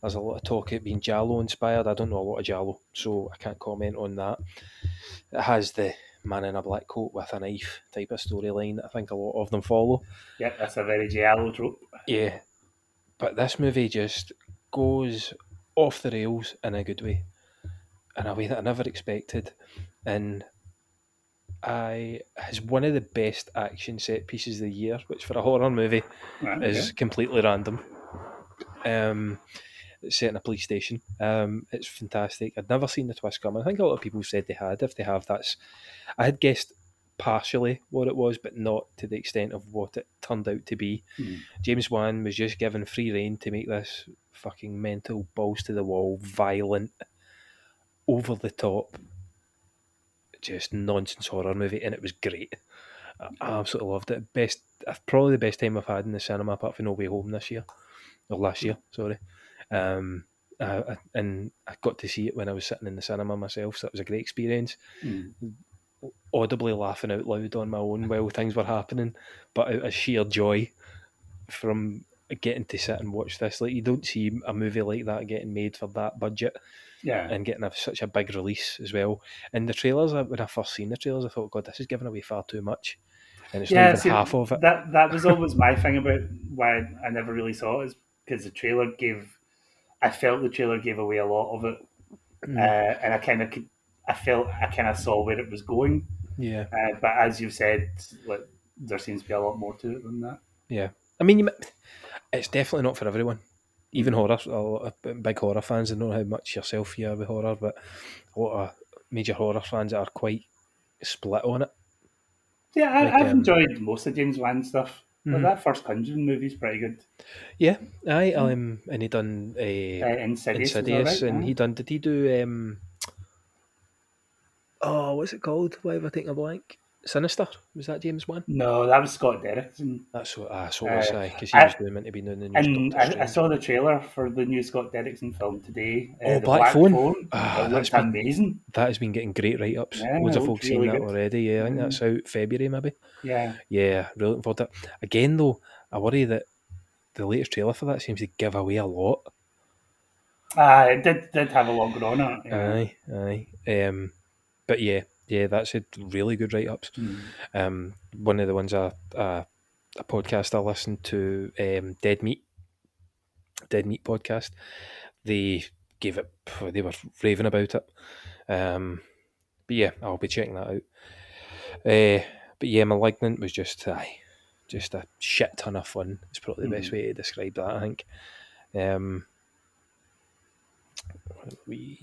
there's a lot of talk it being giallo inspired. I don't know a lot of giallo, so I can't comment on that. It has the man in a black coat with a knife type of storyline that I think a lot of them follow. Yeah, that's a very giallo trope. Yeah, but this movie just goes off the rails in a good way, in a way that I never expected, and I has one of the best action set pieces of the year, which for a horror movie Right, is okay. completely random. Um, it's set in a police station. Um, it's fantastic. I'd never seen the twist coming. I think a lot of people said they had. If they have, that's I had guessed partially what it was, but not to the extent of what it turned out to be. Hmm. James Wan was just given free reign to make this fucking mental balls to the wall, violent, over the top, just nonsense horror movie, and it was great. I absolutely loved it. Best, uh, probably the best time I've had in the cinema apart from No Way Home this year, or last year. Sorry. Um, I, I, and I got to see it when I was sitting in the cinema myself, so it was a great experience. Mm. Audibly laughing out loud on my own while things were happening, but out of sheer joy from getting to sit and watch this. Like you don't see a movie like that getting made for that budget, Yeah. and getting a, such a big release as well. And the trailers, when I first seen the trailers, I thought, God, this is giving away far too much, and it's not even see, half of it. That that was always my thing about why I never really saw it is because the trailer gave. I felt the trailer gave away a lot of it, Mm. uh, and I kind of I felt I kind of saw where it was going. Yeah. Uh, but as you've said, like there seems to be a lot more to it than that. Yeah, I mean, you, it's definitely not for everyone. Even horror, a lot of b- big horror fans. I don't know how much yourself you are with horror, but a lot of major horror fans are quite split on it. Yeah, I, Like, I've um, enjoyed most of James Wan stuff. But Mhm. that first Conjuring movie's pretty good. Yeah, aye, um, and he done uh, Uh, Insidious is Insidious, alright, and aye. he done. Did he do? Um, oh, what's it called? Why have I taken a blank? Sinister was that James Wan? No, that was Scott Derrickson. That's what. Ah, so it was Uh, because he I- was doing meant to be doing the new And I, I saw the trailer for the new Scott Derrickson film today. uh, Oh, The Black, Phone. Ah, it that's been, amazing. That has been getting great write ups. Yeah, Loads of folks seen that good. already. Yeah, I think that's out February maybe. Yeah. Yeah, really looking forward to it. Again, though, I worry that the latest trailer for that seems to give away a lot. Uh, it did, did have a lot going on. Aye, aye. Um, but yeah, yeah, that's a really good write ups. Mm. Um, one of the ones I, uh, a podcast I listened to, um, Dead Meat, Dead Meat podcast. They gave it, they were raving about it. Um, but yeah, I'll be checking that out. Uh, but yeah, Malignant was just, aye, just a shit ton of fun. It's probably the best Mhm. way to describe that, I think. Um, we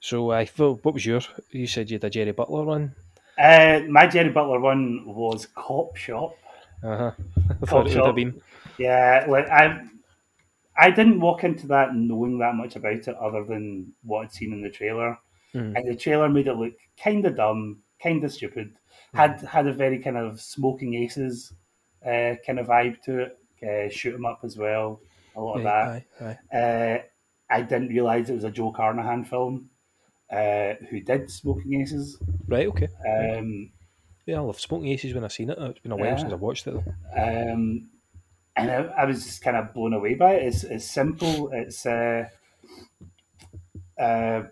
so I thought, what was your? You said you had a Jerry Butler one. Uh, my Jerry Butler one was Cop Shop. Uh huh. [laughs] I Cop thought it would Shop. have been. Yeah, like I, I didn't walk into that knowing that much about it, other than what I'd seen in the trailer. Mm. And the trailer made it look kind of dumb, kind of stupid. Had had a very kind of smoking aces, uh, kind of vibe to it. Uh, shoot 'em up as well. A lot of Right, that. aye, Uh, I didn't realise it was a Joe Carnahan film. Uh, who did Smoking Aces? Right, okay. Um, yeah, I love Smoking Aces when I've seen it. It's been a while Yeah. since I've watched it um, and I, I was just kind of blown away by it. It's, it's simple. It's uh, uh,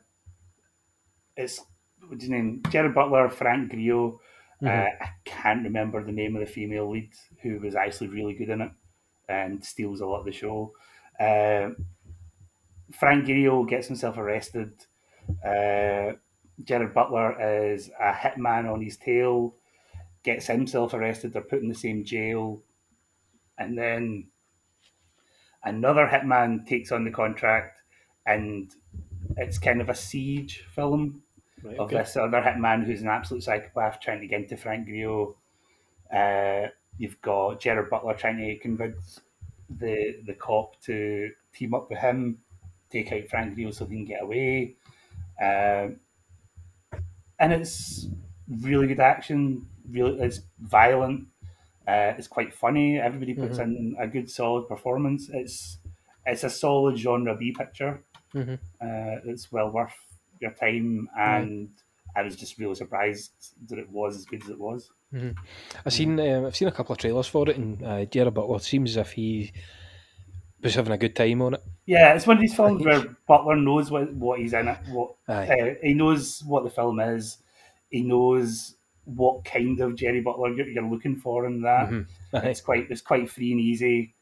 it's what's his name? Gerard Butler, Frank Grillo. Uh, Mhm. I can't remember the name of the female lead who was actually really good in it and steals a lot of the show. Uh, Frank Grillo gets himself arrested. Uh, Gerard Butler is a hitman on his tail, gets himself arrested. They're put in the same jail. And then another hitman takes on the contract, and it's kind of a siege film Right, of okay. this other hitman who's an absolute psychopath trying to get into Frank Grillo. Uh, you've got Gerard Butler trying to convince the the cop to team up with him, take out Frank Grillo so they can get away. Um, and it's really good action. Really, it's violent. Uh, it's quite funny. Everybody puts Mhm. in a good, solid performance. It's it's a solid genre B picture. Mhm. Uh, it's well worth your time, and I was just really surprised that it was as good as it was. Mhm. I've seen um, I've seen a couple of trailers for it, and uh, Gerard Butler seems as if he was having a good time on it. Yeah, it's one of these films where Butler knows what, what he's in it. What uh, he knows what the film is. He knows what kind of Jerry Butler you're, you're looking for in that. Mhm. It's quite it's quite free and easy.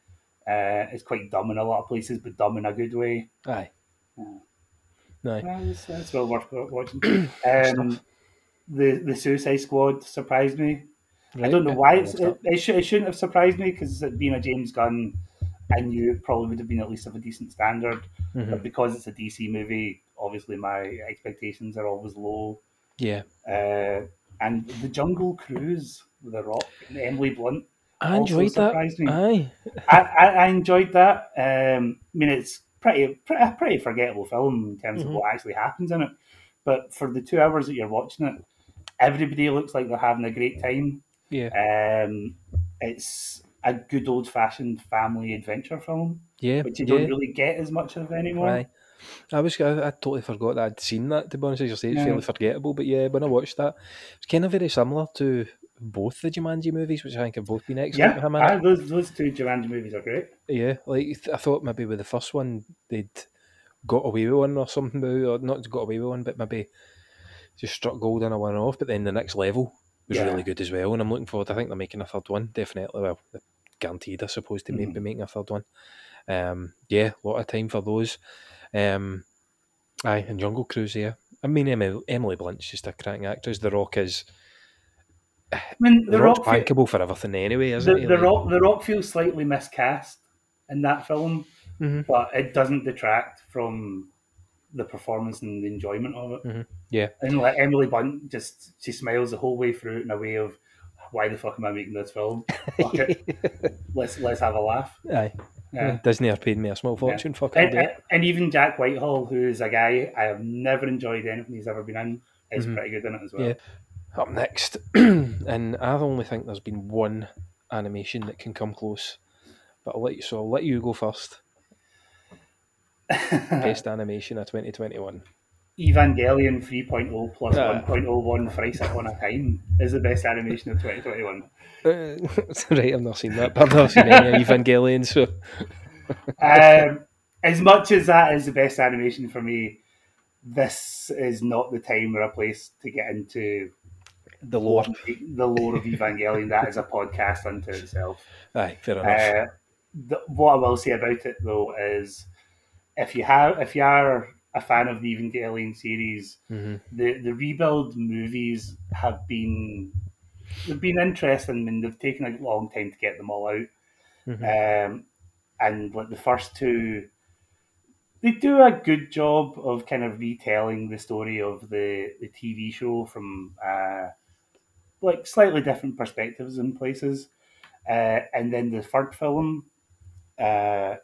Uh, it's quite dumb in a lot of places, but dumb in a good way. Aye. Well, it's, it's well worth watching. [clears throat] um, the the Suicide Squad surprised me. I don't know why it's, it, it, it shouldn't have surprised me because it being a James Gunn, I knew it probably would have been at least of a decent standard. Mhm. But because it's a DC movie, obviously my expectations are always low. Yeah. Uh, and the Jungle Cruise with The Rock and Emily Blunt. I enjoyed that. Me. Aye. I, I, I enjoyed that. Um, I mean, it's pretty, pretty, a pretty forgettable film in terms Mhm. of what actually happens in it. But for the two hours that you're watching it, everybody looks like they're having a great time. Yeah. Um, it's a good old fashioned family adventure film, Yeah. which you yeah. don't really get as much of anymore. Aye. I was I, I totally forgot that I'd seen that to be honest, as you say, it's Yeah. fairly forgettable. But yeah, when I watched that, it's kind of very similar to both the Jumanji movies, which I think have both been excellent. Yeah, with him in it. aye, those those two Jumanji movies are great. Yeah, like I thought maybe with the first one they'd got away with one or something, or not got away with one, but maybe just struck gold on a one off. But then the next level was Yeah. really good as well, and I'm looking forward. I think they're making a third one, definitely. Well, guaranteed, I suppose, to may Mhm. be making a third one. Um, yeah, a lot of time for those. Um, aye, and Jungle Cruise, yeah. I mean, Emily, Emily Blunt's just a cracking actress. The Rock is. [sighs] I mean, The, The Rock's Rock fe- bankable for everything anyway, isn't the, he? the rock the rock feels slightly miscast in that film Mhm. but it doesn't detract from the performance and the enjoyment of it Mhm. Yeah. and like emily Blunt, just she smiles the whole way through in a way of why the fuck am i making this film [laughs] Fuck it. let's let's have a laugh Aye. Yeah. Disney are paying me a small fortune. Yeah. Fuck, and, and, it. and even jack whitehall who's a guy i have never enjoyed anything he's ever been in is Mhm. pretty good in it as well Yeah. Up next, [clears throat] and I only think there's been one animation that can come close, but I'll let you. So I'll let you go first. [laughs] Best animation of 2021. Evangelion 3.0 plus Ah. 1.01 Thrice Upon a Time is the best animation of 2021. Uh, [laughs] right, I've not seen that, but I've not seen any [laughs] Evangelion, so um, as much as that is the best animation for me, this is not the time or a place to get into the lore. The lore of Evangelion. that is a podcast unto itself. Aye, fair enough. Uh, the, what I will say about it though is, if you have, if you are a fan of the Evangelion series, Mhm. the the rebuild movies have been they've been interesting and they've taken a long time to get them all out. Mhm. Um, and like the first two, they do a good job of kind of retelling the story of the the TV show from uh, like slightly different perspectives in places. Uh, and then the third film, uh,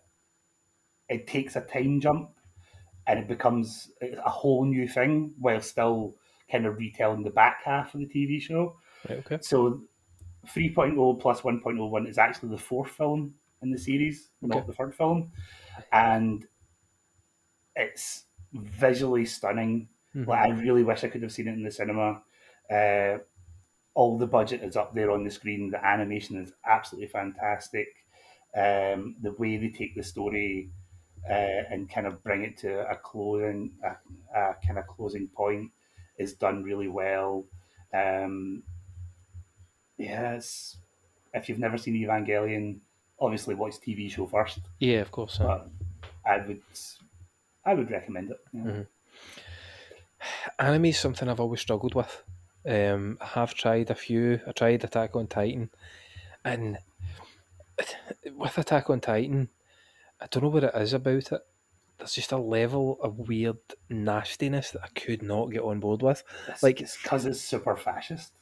it takes a time jump and it becomes a whole new thing while still kind of retelling the back half of the TV show. Right, okay. So 3.0 plus 1.01 is actually the fourth film in the series, not the third film. And it's visually stunning. Mhm. Like I really wish I could have seen it in the cinema. Uh, all the budget is up there on the screen. The animation is absolutely fantastic. Um, the way they take the story uh, and kind of bring it to a closing, a, a kind of closing point, is done really well. Um, yes, if you've never seen Evangelion, obviously watch TV show first. Yeah, of course. But I would, I would recommend it. yeah. Mhm. Anime is something I've always struggled with. Um, I have tried a few. I tried Attack on Titan, and with Attack on Titan, I don't know what it is about it. There's just a level of weird nastiness that I could not get on board with. It's, Like it's because it's super fascist.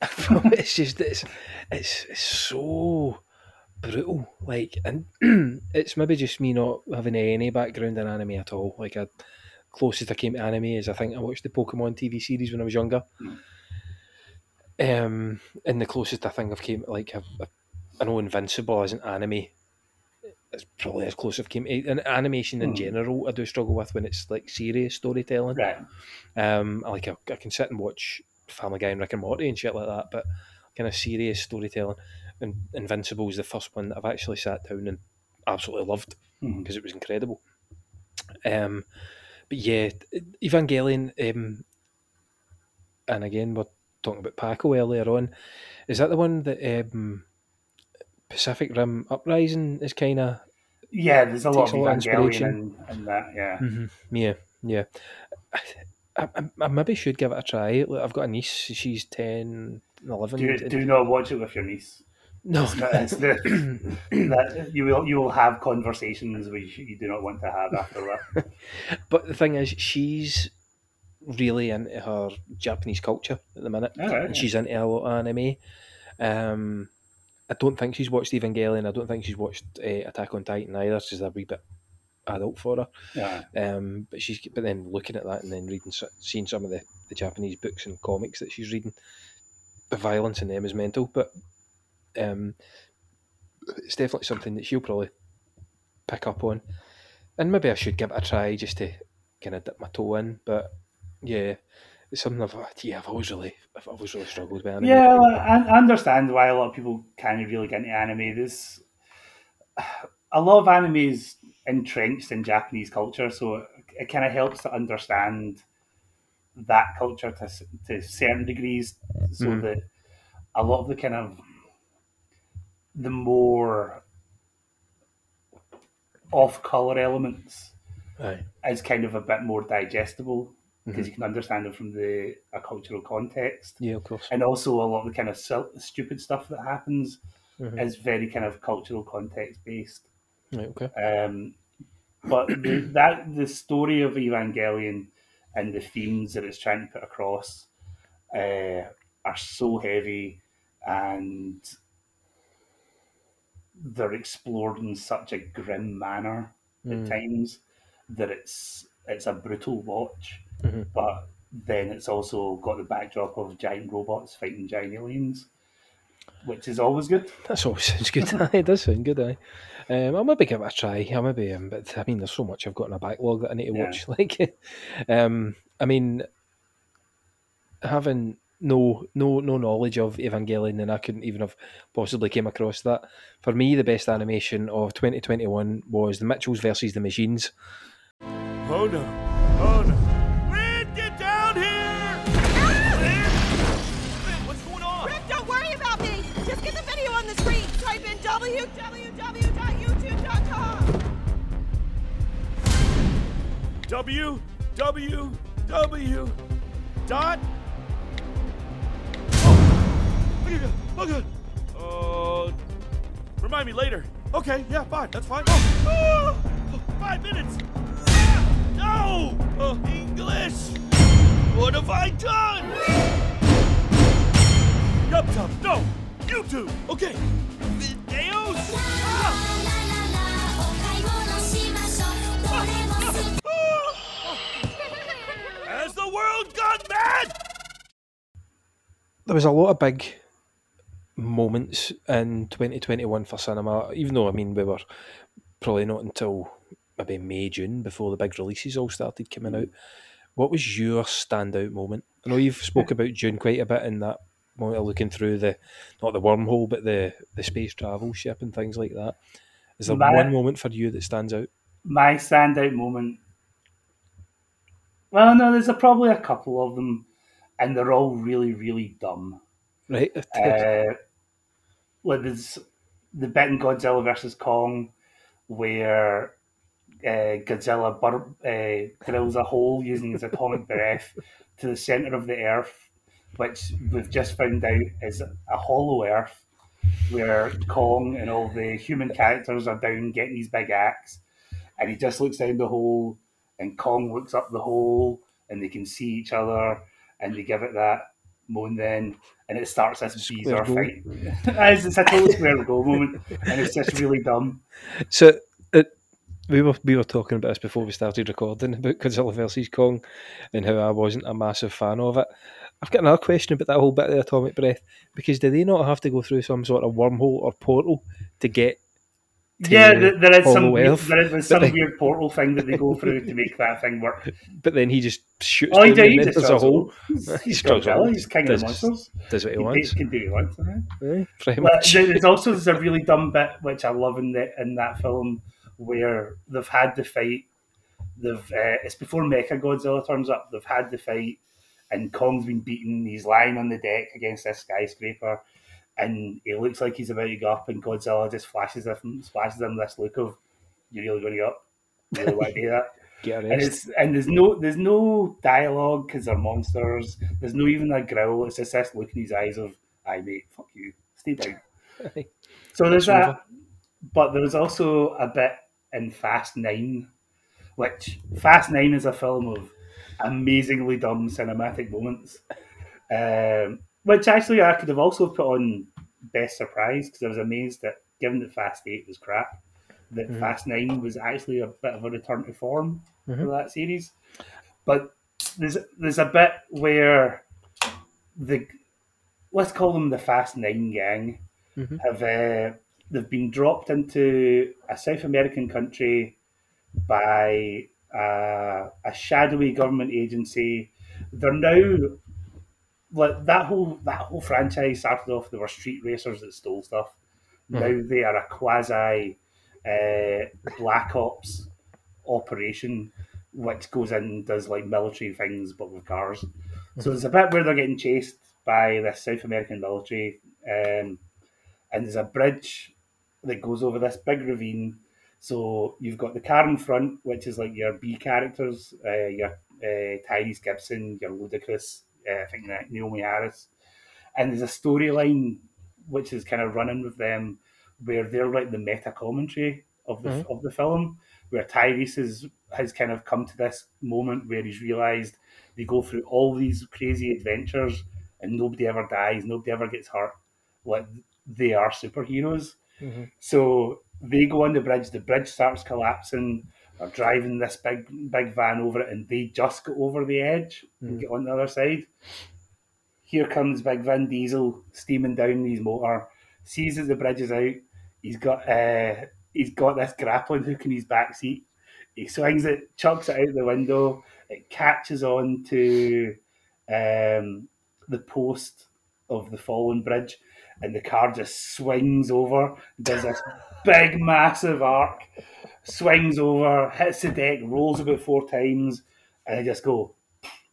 [laughs] it's just it's it's, it's so brutal. Like, and [clears throat] it's maybe just me not having any background in anime at all. Like, I closest I came to anime is I think I watched the Pokemon TV series when I was younger. Um, and the closest I think I've came like I've, I know Invincible isn't anime. It's probably as close as came to and animation in Hmm. general. I do struggle with when it's like serious storytelling. Right. Um, I like I, I can sit and watch Family Guy and Rick and Morty and shit like that, but kind of serious storytelling. And Invincible is the first one that I've actually sat down and absolutely loved because it was incredible. Um, but yeah, Evangelion. Um, and again, we're talking about Paco earlier on. Is that the one that um, Pacific Rim Uprising is kind of Yeah, there's a lot of a lot Evangelion inspiration. in, in that. Yeah. Mhm. Yeah, yeah. I, I, I maybe should give it a try. Look, I've got a niece. She's 10, 11. Do, and- do not watch it with your niece. No. It's, not- it's the, [coughs] that you will you will have conversations which you do not want to have after that. [laughs] But the thing is, she's really into her Japanese culture at the minute, Oh, right, and yeah. she's into a lot of anime. Um, I don't think she's watched Evangelion. I don't think she's watched uh, Attack on Titan either. She's a wee bit adult for her. Yeah. Um, but she's but then looking at that and then reading, seeing some of the, the Japanese books and comics that she's reading, the violence in them is mental. But um, it's definitely something that she'll probably pick up on, and maybe I should give it a try just to kind of dip my toe in. But yeah, it's something I've yeah I've always really I've always really struggled with. Anime. Yeah, I, understand why a lot of people can't really get into anime. There's a lot of anime is entrenched in Japanese culture, so it, it kind of helps to understand that culture to to certain degrees, so Mhm. that a lot of the kind of the more off color elements Aye. is kind of a bit more digestible because Mhm. you can understand them from the a cultural context. Yeah, of course. And also a lot of the kind of sil- stupid stuff that happens Mhm. is very kind of cultural context based. Right, okay. Um, but the, that the story of Evangelion and the themes that it's trying to put across uh, are so heavy and they're explored in such a grim manner Mm. at times that it's it's a brutal watch. Mhm. But then it's also got the backdrop of giant robots fighting giant aliens, which is always good. [laughs] That always sounds good. [laughs] it does sound good. Aye. Um, I'll maybe give it a try. I'll maybe, um, but I mean, there's so much I've got in a backlog that I need to Yeah. watch. [laughs] Like, um, I mean, having no no no knowledge of Evangelion, and I couldn't even have possibly came across that. For me, the best animation of 2021 was the Mitchells versus the Machines. Oh no. Oh no. W W W dot. Oh, okay, okay. Uh, remind me later. Okay, yeah, fine, that's fine. Oh, oh, oh, five minutes. Ah, no, uh, English. What have I done? Yup, tup, no, YouTube. Okay, videos. Has there was a lot of big moments in 2021 for cinema, even though, I mean, we were probably not until maybe May, Dune, before the big releases all started coming out. What was your standout moment? I know you've spoke about June quite a bit in that moment of looking through the not the wormhole, but the the space travel ship and things like that. Is there My- one moment for you that stands out? my standout moment. Well, no, there's a, probably a couple of them, and they're all really, really dumb. Right. [laughs] Uh, like there's the bit in Godzilla versus Kong where uh, Godzilla bur- uh, drills a hole using his atomic [laughs] breath to the center of the Earth, which we've just found out is a hollow Earth, where Kong and all the human characters are down getting his big axe, and he just looks down the hole, and Kong looks up the hole, and they can see each other, and they give it that moan then, and it starts this bizarre goal. fight. [laughs] it's, it's a total square goal moment, and it's just really dumb. So it, we were we were talking about this before we started recording about Godzilla versus Kong and how I wasn't a massive fan of it. I've got another question about that whole bit of the atomic breath because do they not have to go through some sort of wormhole or portal to get? Yeah, there, there is some weird, there is some then- weird portal thing that they go through to make that thing work. [laughs] But then he just shoots. Oh, he did, he just a does it hole. He's- [laughs] He he's struggles. He's king of the monsters. Does what he He wants. can do what he wants. right? Aye, pretty But much. there's also there's a really dumb bit which I love in the in that film where they've had the fight. They've uh, it's before Mecha Godzilla turns up. They've had the fight, and Kong's been beaten. He's lying on the deck against this skyscraper, and he looks like he's about to go up. And Godzilla just flashes him, flashes him this look of, "You're really going to go up? You really want to do that?" [laughs] Get and it's and there's no there's no dialogue because they're monsters. There's no even a growl. It's just this look in his eyes of, "I mate, fuck you, stay down." [laughs] So there's that, but there was also a bit in Fast Nine, which Fast Nine is a film of amazingly dumb cinematic moments, um, which actually I could have also put on Best Surprise because I was amazed that, given that Fast Eight was crap, that Mhm. Fast Nine was actually a bit of a return to form Mhm. for that series. But there's there's a bit where the let's call them the Fast Nine gang Mhm. have uh, they've been dropped into a South American country by uh, a shadowy government agency. They're now like that whole that whole franchise started off. They were street racers that stole stuff. Now Mhm. they are a quasi uh, black ops operation, which goes in and does like military things but with cars. So there's a bit where they're getting chased by this South American military, um, and there's a bridge that goes over this big ravine. So you've got the car in front, which is like your B characters, uh, your uh, Tyrese Gibson, your Ludacris, uh, I think that Naomi Harris, and there's a storyline which is kind of running with them, where they're like the meta commentary of the Mhm. of the film, where Tyrese is, has kind of come to this moment where he's realised they go through all these crazy adventures and nobody ever dies, nobody ever gets hurt. Like they are superheroes. Mhm. So they go on the bridge, the bridge starts collapsing, they're driving this big big van over it, and they just go over the edge and Mhm. get on the other side. Here comes Big Vin Diesel steaming down his motor, sees that the bridge is out. He's got uh, he's got this grappling hook in his back seat. He swings it, chucks it out the window. It catches on to um, the post of the fallen bridge, and the car just swings over, does this [laughs] big, massive arc, swings over, hits the deck, rolls about four times, and I just go,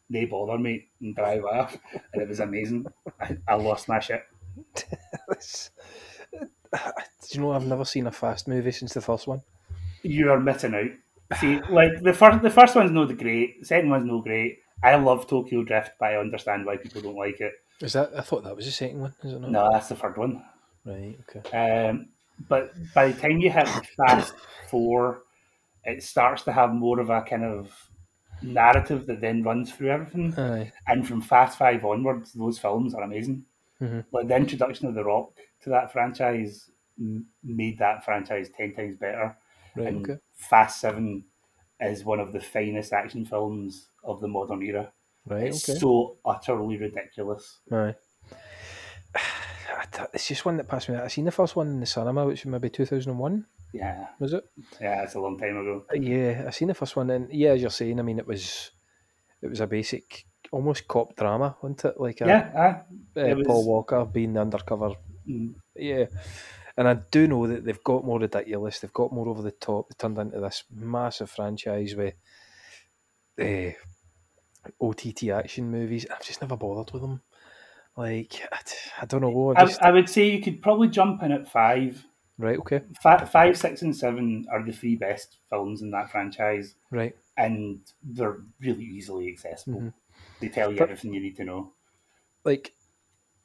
they bother me, and drive off. And it was amazing. I, I lost my shit. [laughs] Do you know I've never seen a fast movie since the first one? You are missing out. See, like the first, the first one's no great. Second one's no great. I love Tokyo Drift, but I understand why people don't like it. Is that? I thought that was the second one. Is it not? No, that's the third one. Right. Okay. Um, but by the time you hit Fast Four, it starts to have more of a kind of narrative that then runs through everything. Aye. And from Fast Five onwards, those films are amazing. Mhm. Like the introduction of The Rock to that franchise m- made that franchise ten times better. Right, and okay. Fast Seven is one of the finest action films of the modern era. Right, It's okay. so utterly ridiculous. Aye. It's just one that passed me. I seen the first one in the cinema, which was maybe two thousand and one. Yeah. Was it? Yeah, it's a long time ago. Uh, Yeah, I seen the first one, and yeah, as you're saying, I mean, it was it was a basic, almost cop drama, wasn't it? Like a, Yeah, aye. uh, was- Paul Walker being the undercover. Mm. Yeah, and I do know that they've got more ridiculous. They've got more over the top. They turned into this massive franchise with uh, OTT action movies. I've just never bothered with them. Like I don't know. I I, just, I would say you could probably jump in at five. right, okay, Fi five, six, and seven are the three best films in that franchise, right. and they're really easily accessible. Mhm. They tell you But- everything you need to know. like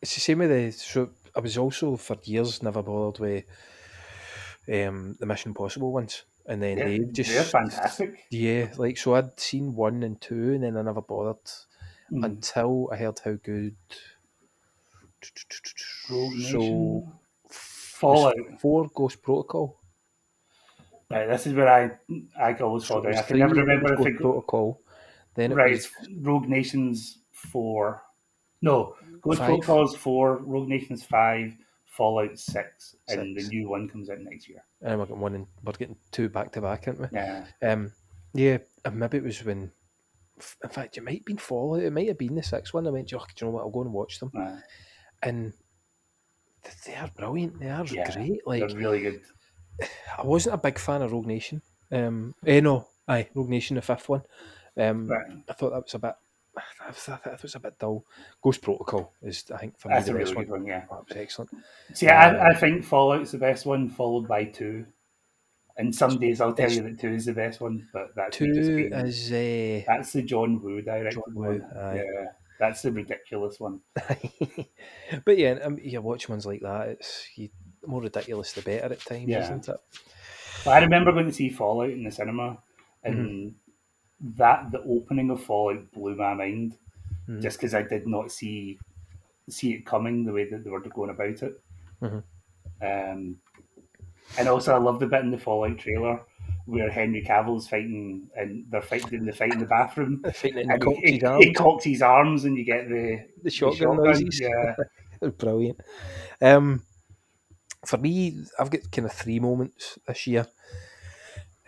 it's the same with the so I was also for years never bothered with um the Mission Impossible ones. And then They're- they just they're fantastic. Yeah, like so I'd seen one and two and then I never bothered Mm. until I heard how good Rogue so Nation, Fallout. four Ghost Protocol. Right, this is where I I always fall So down. I can never remember if Ghost it Protocol. Then it right. was Rogue Nations four. No, Ghost Five. Protocol's four. Rogue Nations five. Fallout six, and the new one comes out next year. and we're getting one and we're getting two back to back, aren't we? Yeah. Um, yeah, and maybe it was when. In fact, it might have been Fallout. It might have been the sixth one. I went, "Oh, do you know what? I'll go and watch them." And they are brilliant. They are Yeah, great. Like they're really good. [sighs] I wasn't a big fan of Rogue Nation. Um, eh, no, aye, Rogue Nation, the fifth one. Um, Right. I thought that was a bit. [sighs] I thought that was a bit dull. Ghost Protocol is, I think, for me That's the best really one. one. Yeah. Oh, it was excellent. See, I, I think Fallout's the best one, followed by two. And some days I'll tell you that two is the best one, but that's Two is uh, that's the John Woo directed John Woo, one. aye. Yeah, that's the ridiculous one. [laughs] but yeah, um, you watch ones like that. It's you, the more ridiculous, the better at times, Yeah. isn't it? But I remember going to see Fallout in the cinema, and Mm-hmm. that the opening of Fallout blew my mind, Mhm. just because I did not see see it coming the way that they were going about it. Mhm. Um, and also, I love the bit in the Fallout trailer where Henry Cavill's fighting, and they're fighting in the fight in the bathroom. Fighting and the he, his he- arms. he cocks his arms, and you get the the shotgun, noises. Yeah, [laughs] brilliant. Um, for me, I've got kind of three moments this year.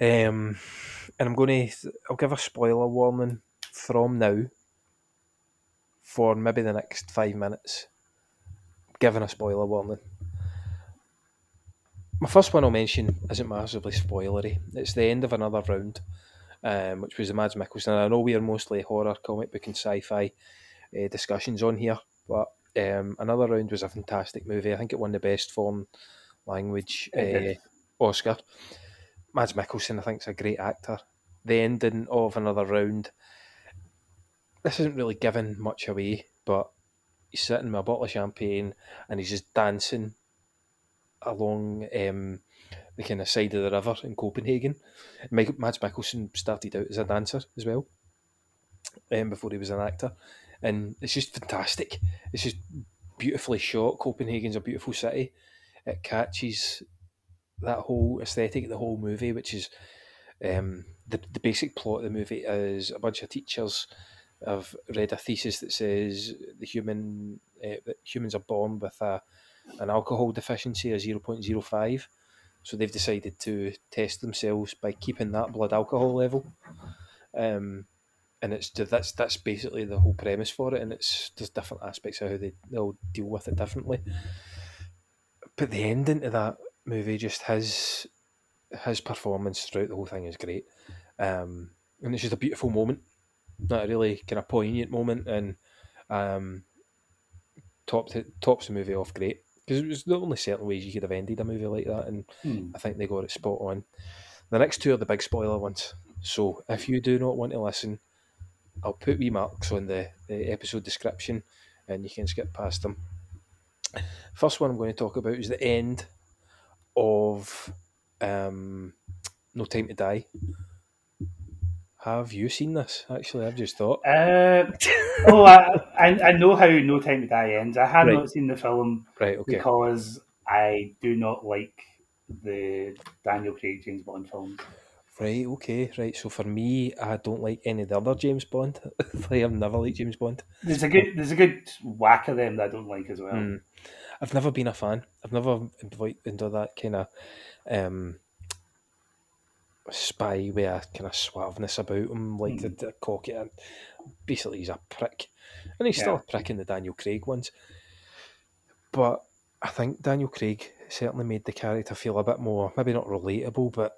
Um, and I'm going to, I'll give a spoiler warning from now for maybe the next five minutes. Giving a spoiler warning. My first one I'll mention isn't massively spoilery. It's the end of another round, um, which was the Mads Mikkelsen. And I know we are mostly horror, comic book, and sci-fi uh, discussions on here, but um, another round was a fantastic movie. I think it won the best foreign language uh, Oscar. Mads Mikkelsen, I think, is a great actor. The ending of another round. This isn't really giving much away, but he's sitting with a bottle of champagne and he's just dancing along um, the kind of side of the river in Copenhagen. Mike, Mads Mikkelsen started out as a dancer as well um, before he was an actor, and it's just fantastic. It's just beautifully shot. Copenhagen's a beautiful city. It catches that whole aesthetic, of the whole movie, which is um, the the basic plot of the movie is a bunch of teachers have read a thesis that says the human uh, that humans are born with a an alcohol deficiency of zero point zero five. So they've decided to test themselves by keeping that blood alcohol level. Um, and it's that's that's basically the whole premise for it, and it's there's different aspects of how they they'll deal with it differently. But the ending to that movie, just his his performance throughout the whole thing is great, um, and it's just a beautiful moment, not a really kind of poignant moment, and um, it, tops the movie off great because it was the only certain ways you could have ended a movie like that, and Hmm. I think they got it spot on. The next two are the big spoiler ones, so if you do not want to listen, I'll put wee marks on the, the episode description, and you can skip past them. First one I'm going to talk about is the end of um, No Time to Die. Have you seen this? Actually, I've just thought. Uh, [laughs] oh, I, I I know how No Time to Die ends. I have Right. not seen the film Right, okay. because I do not like the Daniel Craig James Bond films. Right, okay, right. So for me, I don't like any of the other James Bond. [laughs] like, I've never liked James Bond. There's a good there's a good whack of them that I don't like as well. Mm. I've never been a fan. I've never enjoyed into that kind of um, spy with a kind of suaveness about him, like the, the cocky. And basically, he's a prick, and he's still a prick in the Daniel Craig ones. But I think Daniel Craig certainly made the character feel a bit more, maybe not relatable, but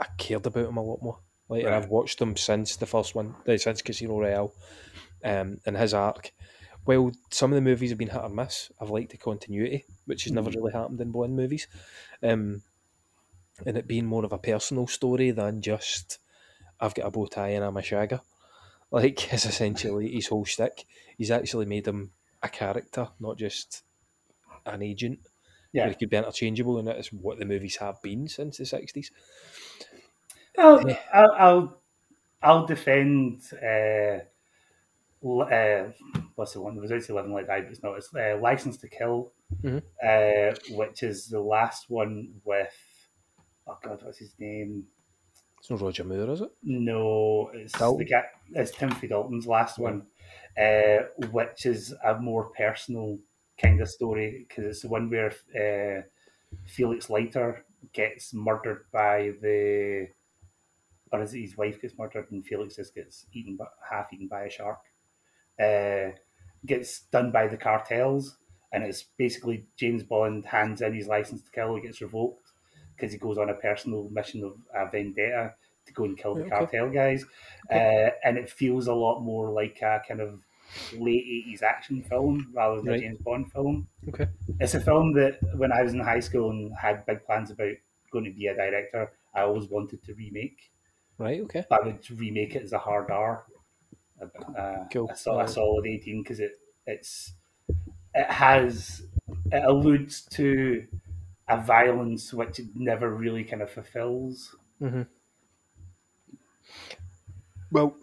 I cared about him a lot more. Like, Right. I've watched him since the first one, since Casino Royale, um, and his arc. While some of the movies have been hit or miss, I've liked the continuity, which has never Mhm. really happened in Bond movies. Um, and it being more of a personal story than just I've got a bow tie and I'm a shagger. Like [laughs] is essentially his whole shtick. He's actually made him a character, not just an agent. Yeah. he could be interchangeable, and that is what the movies have been since the sixties. I'll, I'll, I'll, I'll defend. Uh, uh, what's the one? It was to Live and Die, but it's not. It's uh, License to Kill, Mhm. uh, which is the last one with. Oh God, what's his name? It's not Roger Moore, is it? No, it's Dalton? the guy. It's Timothy Dalton's last one, uh, which is a more personal kind of story because it's the one where uh, Felix Leiter gets murdered by the, or is it his wife gets murdered and Felix just gets eaten, half eaten by a shark. Uh, gets done by the cartels, and it's basically James Bond hands in his license to kill, he gets revoked because he goes on a personal mission of a vendetta to go and kill the Okay. cartel guys, uh, and it feels a lot more like a kind of late eighties action film rather than Right. a James Bond film. Okay. It's a film that when I was in high school and had big plans about going to be a director, I always wanted to remake. Right. Okay. But I would remake it as a hard R, a, a, Cool. a, a solid eighteen because it it's it has it alludes to a violence which it never really kind of fulfills. hmm Well,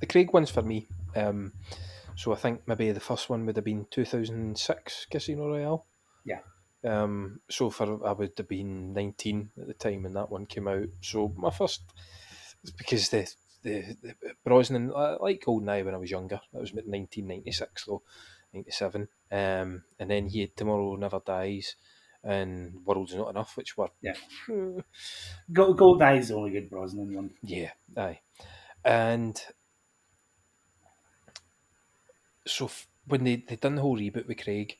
the Craig ones for me. Um, so I think maybe the first one would have been two thousand six Casino Royale. Yeah. Um, so for I would have been nineteen at the time when that one came out. So my first, because the the, the Brosnan, I like Goldeneye when I was younger. That was nineteen ninety six though, ninety seven. Um, and then he had Tomorrow Never Dies, and World's Not Enough, which were Yeah. [laughs] Gold Goldeneye is the only good Brosnan one. yeah, aye. And so f- when they they done the whole reboot with Craig,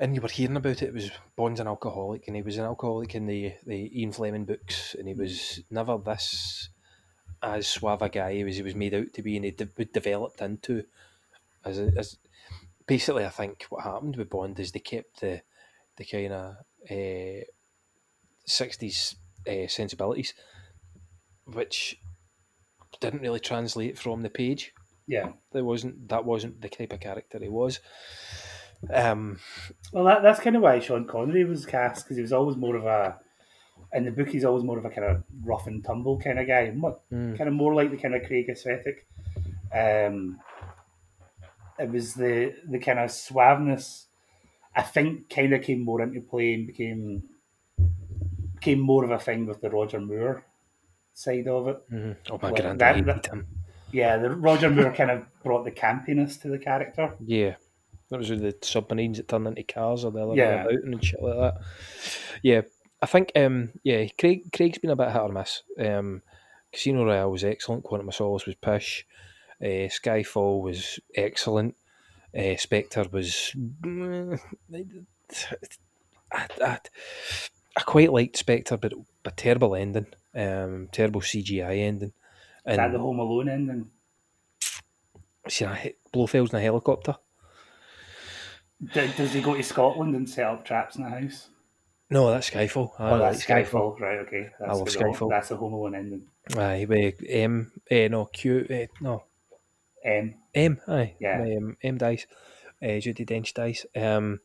and you were hearing about it, it was Bond's an alcoholic, and he was an alcoholic in the the Ian Fleming books, and he was never this as suave a guy as he was made out to be, and he de- developed into as a, as basically I think what happened with Bond is they kept the the kind of sixties uh, sensibilities, which didn't really translate from the page. Yeah. There wasn't that wasn't the type of character he was. Um, Well, that, that's kind of why Sean Connery was cast because he was always more of a. In the book, he's always more of a kind of rough and tumble kind of guy, Mm. kind of more like the kind of Craig aesthetic. Um, it was the the kind of suaveness. I think kind of came more into play and became became more of a thing with the Roger Moore side of it. Mhm. Oh, my Like, granddad that- that-. Yeah, the Roger Moore kind of brought the campiness to the character. yeah, that was with the submarines that turned into cars or the other Yeah. way about and shit like that. Yeah, I think um, yeah, Craig Craig's been a bit hit or miss. Um, Casino Royale was excellent. Quantum of Solace was pish. Uh, Skyfall was excellent. Uh, Spectre was. I, I, I quite liked Spectre, but a terrible ending. Um, terrible CGI ending. Is that the Home Alone ending? see, a Blofeld's in a helicopter. Does he go to Scotland and set up traps in the house? No, that's Skyfall. I oh, that's like Skyfall. Right, okay. That's I love Skyfall. That's the Home Alone ending. Aye, with M, eh, no, Q, eh, no, M. M, aye. Yeah. Um, M dies. Uh, Judi Dench dies. Um,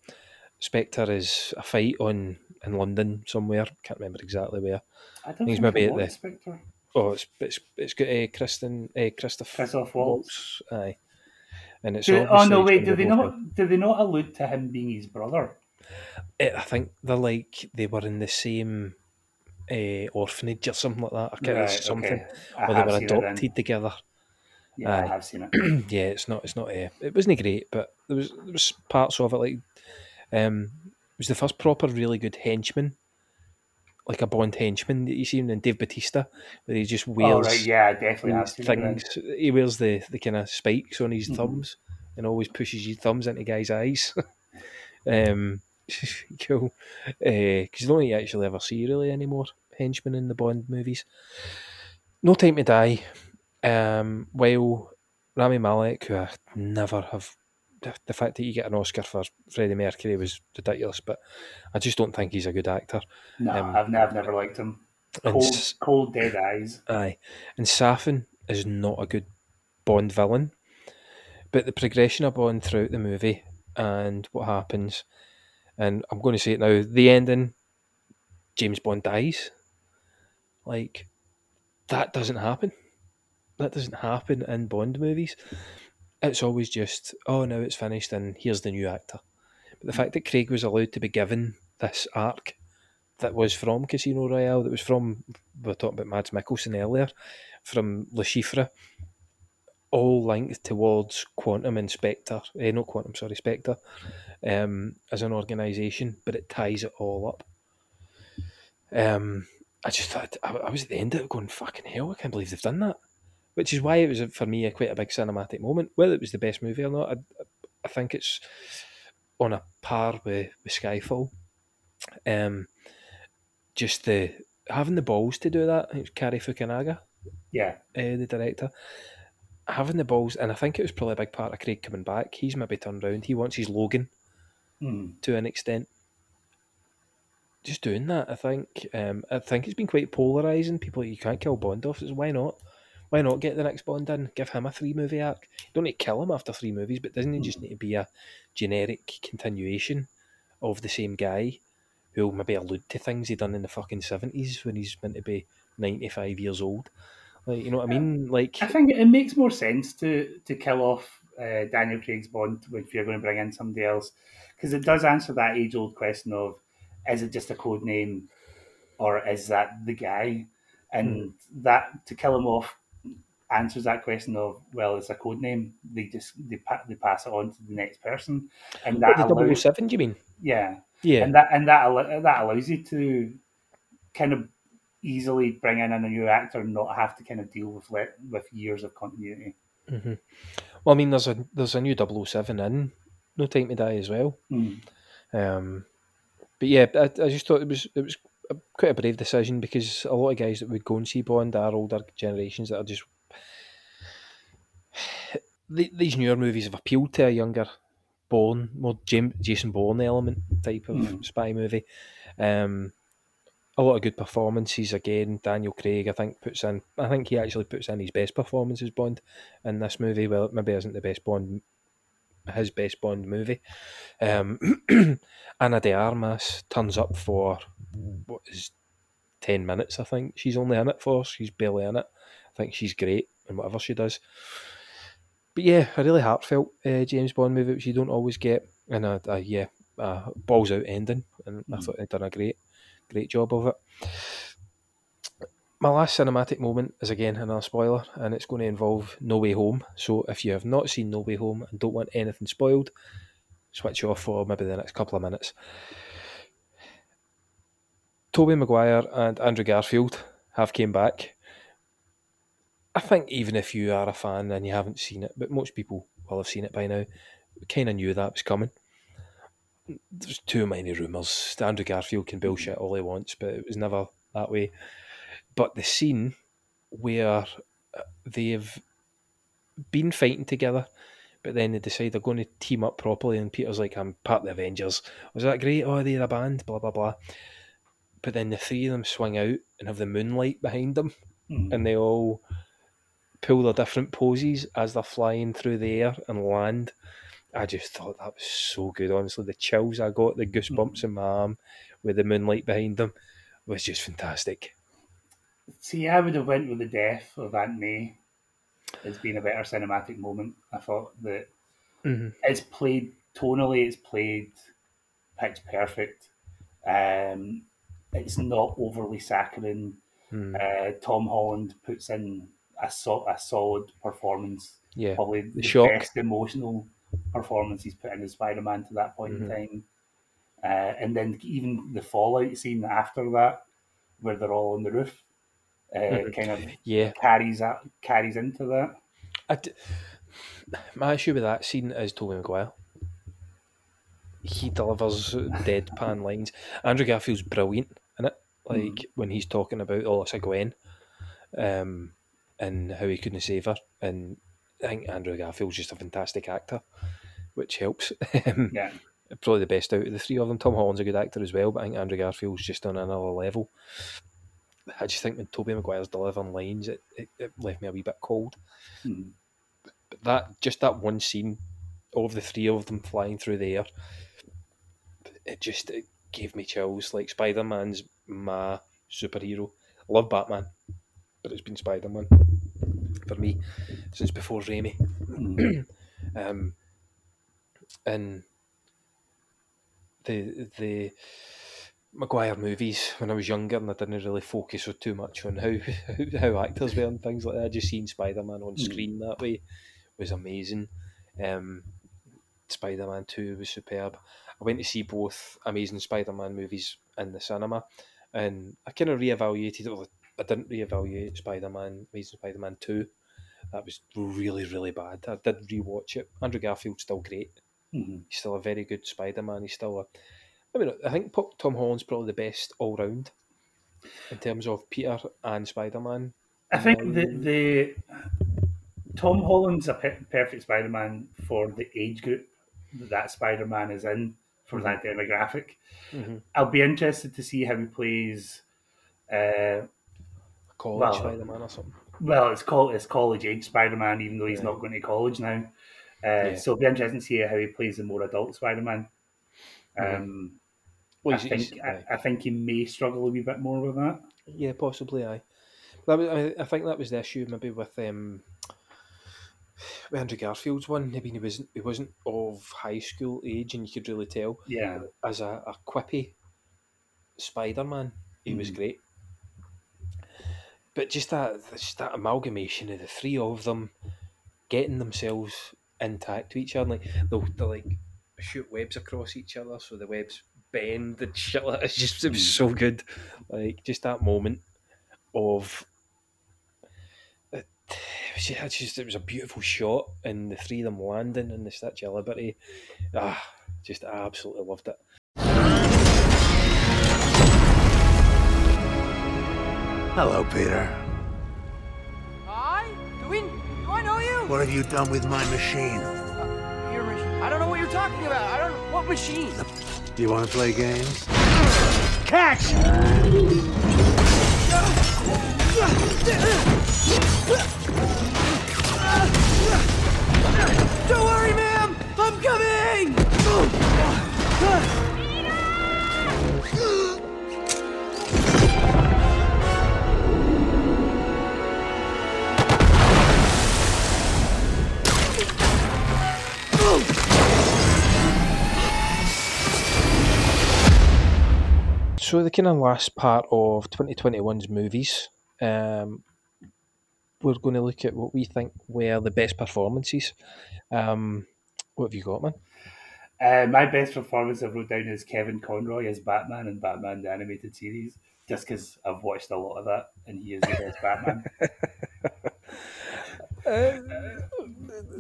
Spectre is a fight on in London somewhere. Can't remember exactly where. I don't he's think maybe at the. Spectre. Oh, it's it's it's got uh, Kristen, uh, Christoph, Christoph Waltz. Aye, and it's Do, oh no! Wait, do they not? Do they not allude to him being his brother? Eh, I think they're like they were in the same uh, orphanage or something like that. Or kind of Right, something, okay. I or they were it adopted together. Yeah, I have seen it. [clears throat] yeah, it's not. It's not. Uh, it wasn't great, but there was there was parts of it like um, it was the first proper really good henchman like a Bond henchman that you see in Dave Bautista, where he just Oh, wears right, yeah, I definitely have these seen it then. things. He wears the, the kind of spikes on his Mhm. thumbs and always pushes his thumbs into guys' eyes. [laughs] um, [laughs] cool. Because you don't you actually ever see really any more henchmen in the Bond movies. No Time to Die. Um, while Rami Malek, who I never have, the, the fact that you get an Oscar for Freddie Mercury was ridiculous, but I just don't think he's a good actor. No, Um, I've, ne- I've never liked him. and Cold, s- cold dead eyes. Aye. And Safin is not a good Bond villain. But the progression of Bond throughout the movie and what happens, and I'm going to say it now, the ending, James Bond dies. Like, that doesn't happen. That doesn't happen in Bond movies. It's always just, oh, now it's finished and here's the new actor. But the fact that Craig was allowed to be given this arc that was from Casino Royale, that was from, we were talking about Mads Mikkelsen earlier, from Le Chiffre, all linked towards Quantum and Spectre, eh, not Quantum, sorry, Spectre, um, as an organisation, but it ties it all up. Um, I just thought, I, I was at the end of it going, fucking hell, I can't believe they've done that. Which is why it was, for me, a quite a big cinematic moment. Whether it was the best movie or not, I, I think it's on a par with, with Skyfall. Um, just the having the balls to do that. I think it was Cary Fukunaga, Yeah. uh, the director. Having the balls, and I think it was probably a big part of Craig coming back. He's maybe turned round. He wants his Logan Hmm. to an extent. Just doing that, I think. Um, I think it's been quite polarizing. People, you can't kill Bond off. It's why not? Why not get the next Bond in? Give him a three movie arc. You don't need to kill him after three movies, but doesn't it just need to be a generic continuation of the same guy who'll maybe allude to things he done in the fucking seventies when he's meant to be ninety five years old? Like, you know what I mean? Like, I think it makes more sense to to kill off uh, Daniel Craig's Bond if you're going to bring in somebody else, because it does answer that age old question of is it just a code name or is that the guy? And that to kill him off answers that question of well, it's a code name. They just they pa- they pass it on to the next person, and that What, the allows 007, do you mean? yeah Yeah. and that and that that allows you to kind of easily bring in a new actor and not have to kind of deal with le- with years of continuity. hmm Well, I mean, there's a there's a new 007 in No Time to Die as well. Mm. Um, but yeah, I, I just thought it was it was quite a brave decision because a lot of guys that would go and see Bond are older generations that are just the- these newer movies have appealed to a younger Bourne, more Jim, Jason Bourne element type of Mm. spy movie. Um, a lot of good performances again. Daniel Craig, I think, puts in. I think he actually puts in his best performance as Bond in this movie. Well, it maybe isn't the best Bond, his best Bond movie. Um, [clears throat] Ana de Armas turns up for what is ten minutes. I think she's only in it for. She's barely in it. I think she's great in whatever she does. But yeah, a really heartfelt uh, James Bond movie, which you don't always get, and a, a yeah, a balls out ending, and I Mhm. thought they'd done a great, great job of it. My last cinematic moment is again another spoiler, and it's going to involve No Way Home. So if you have not seen No Way Home and don't want anything spoiled, switch off for maybe the next couple of minutes. Tobey Maguire and Andrew Garfield have came back. I think even if you are a fan and you haven't seen it, but most people will have seen it by now, we kind of knew that was coming. There's too many rumours. Andrew Garfield can bullshit all he wants, but it was never that way. But the scene where uh, they've been fighting together, but then they decide they're going to team up properly, and Peter's like, I'm part of the Avengers. Was that great? Oh, they're a band, blah, blah, blah. But then the three of them swing out and have the moonlight behind them, Mhm. and they all pull their different poses as they're flying through the air and land. I just thought that was so good, honestly. The chills I got, the goosebumps in my arm with the moonlight behind them was just fantastic. See, I would have went with the death of Aunt May as being a better cinematic moment. I thought that Mhm. it's played tonally, it's played pitch perfect. Um, it's not overly saccharine. Mm. Uh, Tom Holland puts in a, so- a solid performance. Yeah, probably the the, shock. best emotional performance he's put in as Spider Man to that point Mhm. in time. Uh, and then even the fallout scene after that where they're all on the roof. Uh, Mhm. Kind of Yeah. carries that carries into that. I d- my issue with that scene is Tobey Maguire. He delivers deadpan [laughs] lines. Andrew Garfield's brilliant in it. Like when he's talking about oh it's a Gwen, um, and how he couldn't save her. And I think Andrew Garfield's just a fantastic actor, which helps. [laughs] Um, Yeah. Probably the best out of the three of them. Tom Holland's a good actor as well, but I think Andrew Garfield's just on another level. I just think when Tobey Maguire's delivering lines, it, it, it left me a wee bit cold. Mhm. But that just that one scene of the three of them flying through the air, it just it gave me chills. Like Spider Man's my superhero. I love Batman, but it's been Spider Man for me since before Raimi. [clears throat] um, and the the Maguire movies when I was younger and I didn't really focus too much on how [laughs] how actors were and things like that. I just seeing Spider Man on Mm. screen that way was amazing. Um, Spider Man Two was superb. I went to see both Amazing Spider Man movies in the cinema, and I kind of reevaluated. Well, I didn't reevaluate Spider Man Amazing Spider Man Two. That was really really bad. I did rewatch it. Andrew Garfield's still great. Mhm. He's still a very good Spider Man. He's still a. I mean, I think Tom Holland's probably the best all round in terms of Peter and Spider Man. I think the the Tom Holland's a pe- perfect Spider Man for the age group that, that Spider Man is in for that demographic. Mhm. I'll be interested to see how he plays. Uh, College well, Spider Man or something. Well, it's called it's college age Spider Man, even though he's Yeah. not going to college now. Uh, Yeah. So it'll be interesting to see how he plays the more adult Spider Man. Um, Well, I think I, I think he may struggle a wee bit more with that. Yeah, possibly. Aye, that was, I, I think that was the issue maybe with um, with Andrew Garfield's one. I mean, he wasn't he wasn't of high school age, and you could really tell. Yeah. As a, a quippy Spider Man, he was Mhm. great. But just that just that amalgamation of the three of them getting themselves intact to each other, like they'll, they'll like shoot webs across each other, so the webs bend and [laughs] shit. Like, it's just it was so good. Like just that moment of it, it was just- it was a beautiful shot, and the three of them landing in the Statue of Liberty. Ah, just absolutely loved it. Hello, Peter. Hi? Do we? Do I know you? What have you done with my machine? Uh, your machine. I don't know what you're talking about. I don't. What machine? Do you want to play games? Catch! Don't worry, ma'am. I'm coming. [laughs] So the kind of last part of 2021's movies, um, we're going to look at what we think were the best performances. Um, what have you got, man? Uh, my best performance I wrote down is Kevin Conroy as Batman in Batman the Animated Series, just because I've watched a lot of that and he is the best Batman.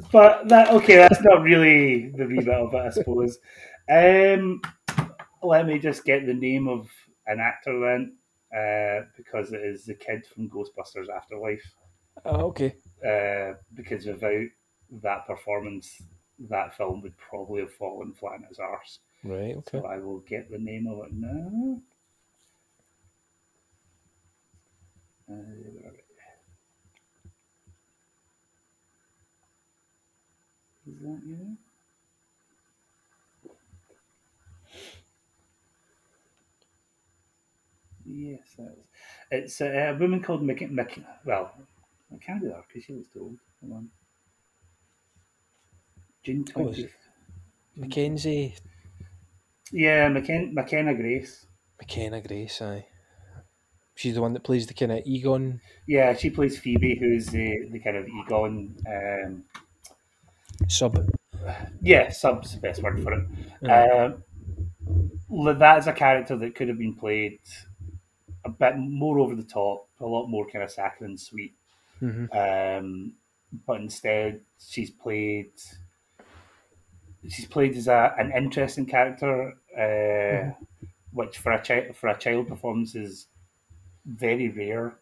[laughs] but that okay, that's not really the remit of it, I suppose. Um, let me just get the name of an actor then, uh, because it is the kid from Ghostbusters Afterlife. Oh, okay. Uh, because without that performance, that film would probably have fallen flat on its arse. Right, okay. So I will get the name of it now. Uh, where are we? Is that you? Yes, that is. It's a, a woman called. Mick well, I can't do that because she looks too old. Hold on. June Oh, 20th. it Mackenzie Yeah, McKen- McKenna Grace. McKenna Grace, aye. She's the one that plays the kind of Egon. Yeah, she plays Phoebe, who's the, the kind of Egon. Um, Sub. Yeah, sub's the best word for it. Yeah. Um, li- that is a character that could have been played a bit more over the top, a lot more kind of saccharine sweet. Mhm. Um, but instead, she's played. She's played as a, an interesting character, uh, which for a child for a child performance is very rare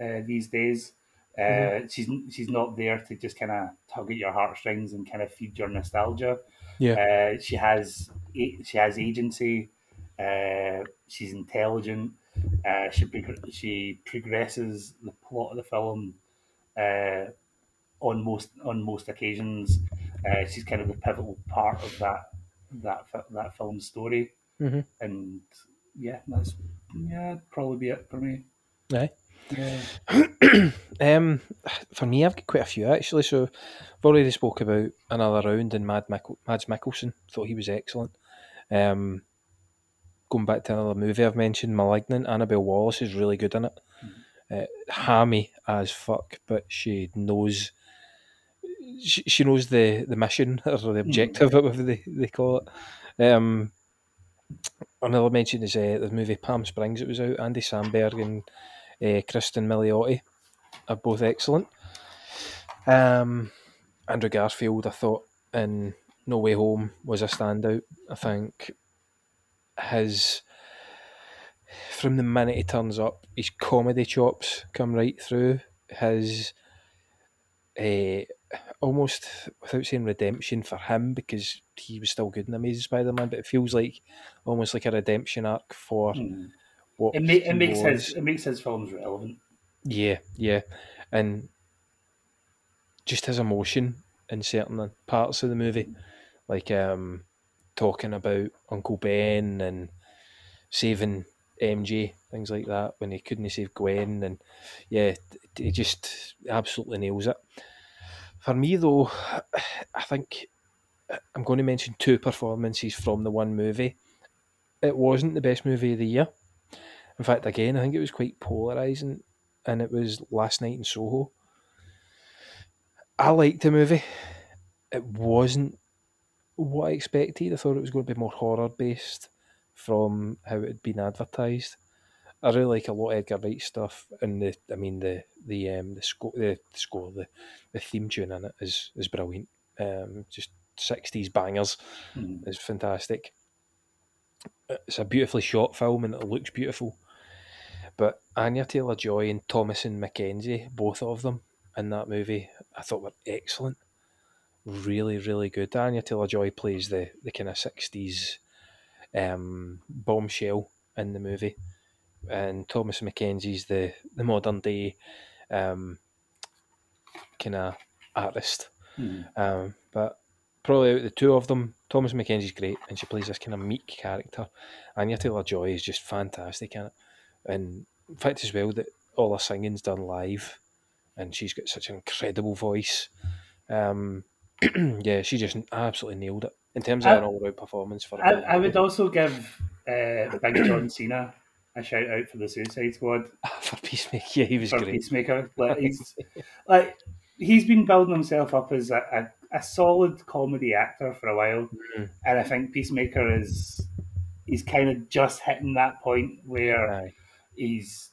uh, these days. Uh, Mhm. She's she's not there to just kind of tug at your heartstrings and kind of feed your nostalgia. Yeah. Uh, she has she has agency. Uh, she's intelligent. Uh, she prog- she progresses the plot of the film uh, on most on most occasions. Uh, she's kind of the pivotal part of that that that film story. Mhm. And yeah, that's yeah, probably be it for me. Aye. Yeah. [clears throat] um, for me, I've got quite a few actually. So, I've already spoke about another round and Mad Mick- Mads Mikkelsen. Thought he was excellent. Um, going back to another movie I've mentioned, *Malignant*. Annabelle Wallis is really good in it. Uh, hammy as fuck, but she knows. She, she knows the, the mission [laughs] or the objective, whatever they, they call it. Um, another mention is uh, the movie Palm Springs. It was out. Andy Samberg and uh, Cristin Milioti are both excellent. Um, Andrew Garfield, I thought in No Way Home was a standout. I think his from the minute he turns up, his comedy chops come right through. His uh, almost without saying redemption for him because he was still good in Amazing Spider-Man, but it feels like almost like a redemption arc for Mm. what It, ma- it makes was. his it makes his films relevant. Yeah, yeah, and just his emotion in certain parts of the movie, like um, talking about Uncle Ben and saving MJ, things like that when he couldn't save Gwen, and yeah, he just absolutely nails it. For me though, I think I'm going to mention two performances from the one movie. It wasn't the best movie of the year. In fact, again, I think it was quite polarizing, and it was Last Night in Soho. I liked the movie. It wasn't what I expected. I thought it was going to be more horror based from how it had been advertised. I really like a lot of Edgar Wright stuff, and the I mean the the um the score the, score the the theme tune in it is is brilliant. Um, just sixties bangers Mhm. is fantastic. It's a beautifully shot film and it looks beautiful. But Anya Taylor Joy and Thomasin McKenzie, both of them in that movie, I thought were excellent. Really, really good. Anya Taylor Joy plays the, the kind of sixties um, bombshell in the movie. And Thomas McKenzie's the, the modern day um, kind of artist. Mhm. Um, but probably out of the two of them, Thomas McKenzie's great, and she plays this kind of meek character. Anya Taylor Joy is just fantastic in it, and in fact as well that all her singing's done live, and she's got such an incredible voice. Um, [clears throat] yeah, she just absolutely nailed it in terms of I- an all-round performance for. I, I would also give uh, Big John [clears throat] Cena a shout out for the Suicide Squad. [laughs] for Peacemaker, yeah, he was for great. Peacemaker. Like [laughs] he's like he's been building himself up as a, a, a solid comedy actor for a while, Mhm. and I think Peacemaker is he's kind of just hitting that point where he's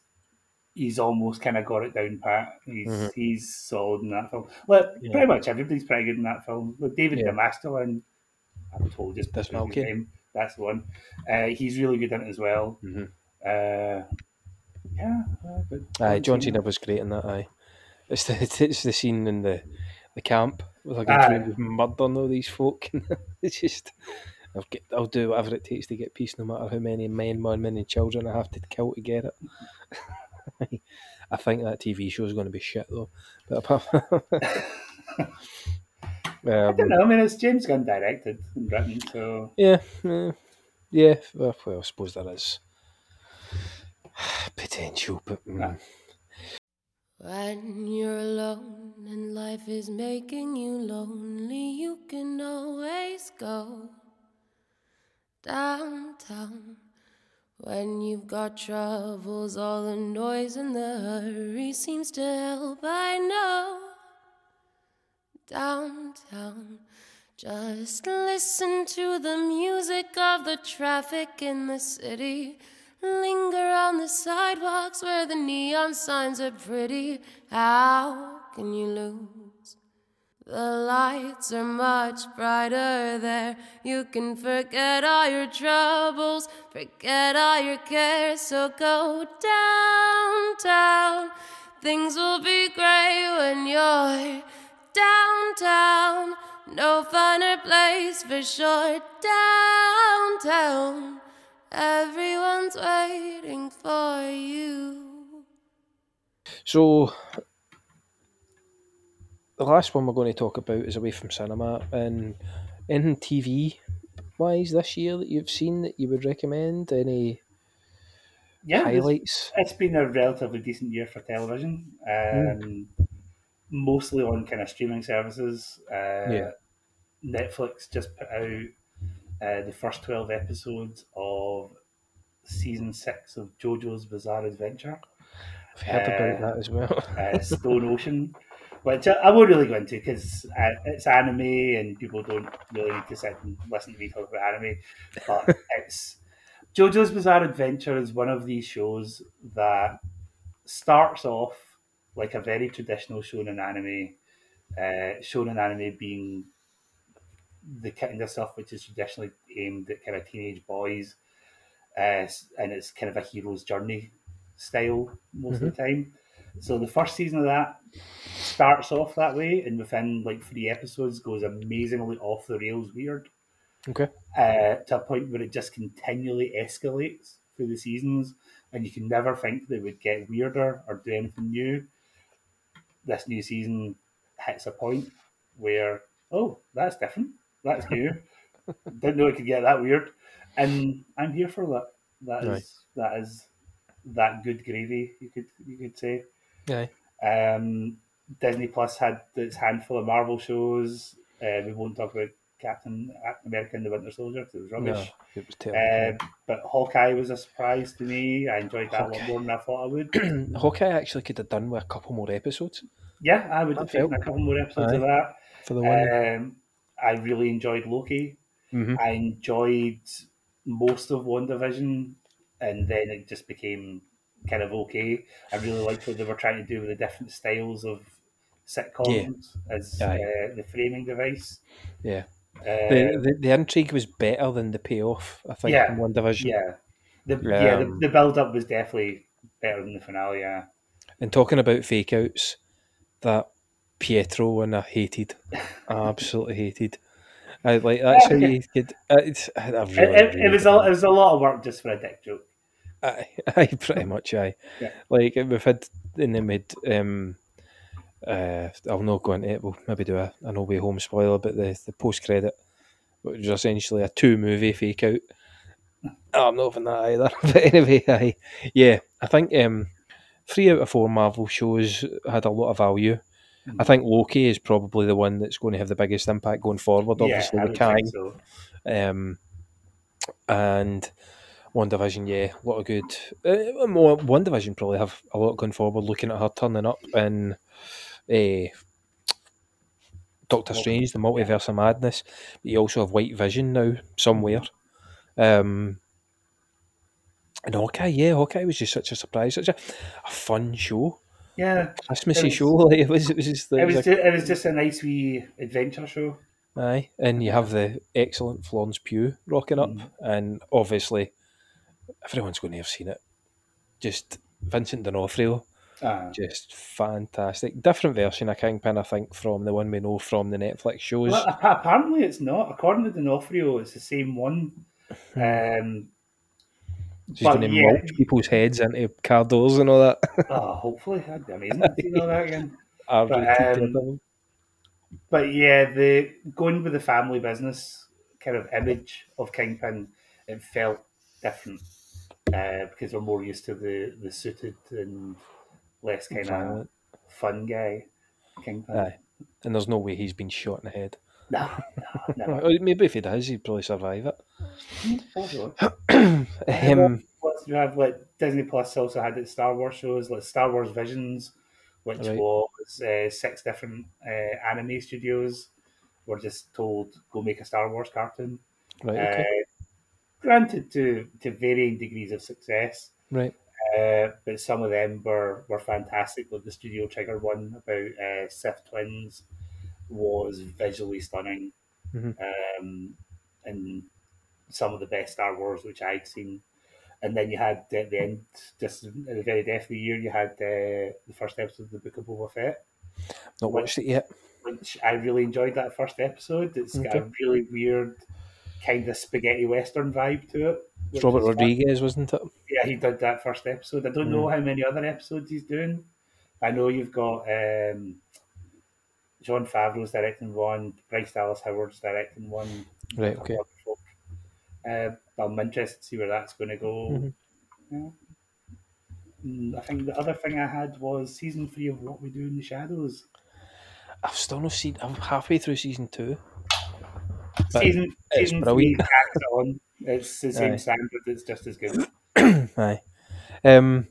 he's almost kind of got it down pat. He's Mhm. he's solid in that film. Like Yeah. pretty much everybody's pretty good in that film. Like David Yeah. DeMasterlin, I'm told just That's because his Malky. name. That's the one. Uh, he's really good in it as well. Mhm. Uh, yeah, uh, but Aye, John Cena was great in that. Aye, it's the [laughs] it's the scene in the the camp with like Aye. a murdering all these folk. [laughs] it's just I'll get I'll do whatever it takes to get peace, no matter how many men, women, and children I have to kill to get it. [laughs] [laughs] I think that TV show is going to be shit though. But apart, [laughs] I um, don't know. I mean, it's James Gunn directed and written, so yeah, yeah, yeah. Well, well, I suppose there is potential, but mm, When you're alone and life is making you lonely, you can always go downtown. When you've got troubles, all the noise and the hurry seems to help. I know downtown. Just listen to the music of the traffic in the city. Linger on the sidewalks where the neon signs are pretty. How can you lose? The lights are much brighter there. You can forget all your troubles, forget all your cares. So go downtown. Things will be great when you're downtown. No finer place for sure. Downtown. Everyone's waiting for you. So, the last one we're going to talk about is away from cinema and in TV wise this year that you've seen that you would recommend. Any yeah, highlights? It's, been a relatively decent year for television. Um, Mostly on kind of streaming services. Uh, Yeah. Netflix just put out uh, the first 12 episodes of season six of JoJo's Bizarre Adventure. I've heard about that as well. uh, Stone Ocean, [laughs] which I, I won't really go into because uh, it's anime and people don't really need to sit and listen to me talk about anime. But [laughs] it's JoJo's Bizarre Adventure is one of these shows that starts off like a very traditional shonen anime. Uh, shonen anime being the kind of stuff which is traditionally aimed at kind of teenage boys, uh, and it's kind of a hero's journey style most of the time. So the first season of that starts off that way, and within like three episodes goes amazingly off the rails weird Okay. uh, to a point where it just continually escalates through the seasons, and you can never think they would get weirder or do anything new. This new season hits a point where, oh, that's different, that's new. [laughs] Didn't know it could get that weird, and I'm here for that. That is Right. that is that good gravy. You could you could say. Aye. Um, Disney Plus had its handful of Marvel shows. Uh, we won't talk about Captain America and the Winter Soldier because it was rubbish. No, it was terrible. Um, but Hawkeye was a surprise to me. I enjoyed that a lot more than I thought I would. [clears throat] Hawkeye actually could have done with a couple more episodes. yeah, I would I have taken a couple more episodes of that. For the one. Um, I really enjoyed Loki. Mhm. I enjoyed most of WandaVision, and then it just became kind of okay. I really liked what they were trying to do with the different styles of sitcoms as uh, the framing device. Yeah. Uh, the, the the intrigue was better than the payoff, I think, yeah, in WandaVision. Yeah, the yeah the, Um, the build up was definitely better than the finale. Yeah, And talking about fake outs, that Pietro one I hated. I absolutely hated. I like that's how [laughs] you could. It's, I it, really, it, it was a, it was a lot of work just for a dick joke. Aye, [laughs] aye, pretty much, aye. Yeah. Like we've had in the mid. Um, uh, I'll not go into it. We'll maybe do a, a No Way Home spoiler, but the the post credit, which was essentially a two movie fake out. Oh, I'm not having that either. [laughs] But anyway, aye, yeah, I think um, three out of four Marvel shows had a lot of value. Hmm. I think Loki is probably the one that's going to have the biggest impact going forward. Yeah, Obviously, I with Kang. so. Um, and WandaVision, yeah, a lot of good. Uh, more WandaVision probably have a lot going forward. Looking at her turning up in uh, Doctor Strange, the Multiverse of Madness, but you also have White Vision now somewhere. Um, and Hawkeye, yeah, Hawkeye was just such a surprise, such a, a fun show, Yeah, Christmassy was- show. [laughs] Like it was, it was just, It was, like- ju- it was just a nice wee adventure show. Aye, and you have the excellent Florence Pugh rocking up, and obviously everyone's going to have seen it. Just Vincent D'Onofrio, Ah. just fantastic. Different version of Kingpin, I think, from the one we know from the Netflix shows. Well, apparently it's not. According to D'Onofrio, it's the same one. Um, She's going to mulch people's heads into car doors and all that. [laughs] oh, hopefully, that'd be amazing to see all that again. [laughs] But, um, But yeah, the going with the family business kind of image of Kingpin, it felt different uh, because we're more used to the the suited and less kind of fun guy Kingpin. Aye, and there's no way he's been shot in the head. No, no, never. [laughs] Maybe if he does, he'd probably survive it. [clears throat] [clears throat] Um, Plus, you have like Disney Plus also had its Star Wars shows, like Star Wars Visions, which Right. was uh, six different uh, anime studios were just told go make a Star Wars cartoon. Right, okay. Granted to to varying degrees of success. Right. Uh, but some of them were, were fantastic. Like the Studio Trigger one about uh, Sith twins was visually stunning, Mhm. um, and some of the best Star Wars which I'd seen. And then you had at the end, just at the very death of the year, you had uh, the first episode of the Book of Boba Fett, Not watched it yet. which I really enjoyed. That first episode, it's got a really weird kind of spaghetti western vibe to it. It's Robert is fun. Rodriguez, wasn't it? Yeah, he did that first episode. I don't know Mm. how many other episodes he's doing. I know you've got um, Jon Favreau's directing one, Bryce Dallas Howard's directing one. Right, okay. Uh, I'm interested to see where that's going to go. Mhm. Yeah. Mm, I think the other thing I had was season three of What We Do in the Shadows. I've still not seen. I'm halfway through season two. Season season three on. It's the same Aye. standard. It's just as good. [clears throat] Aye. Um,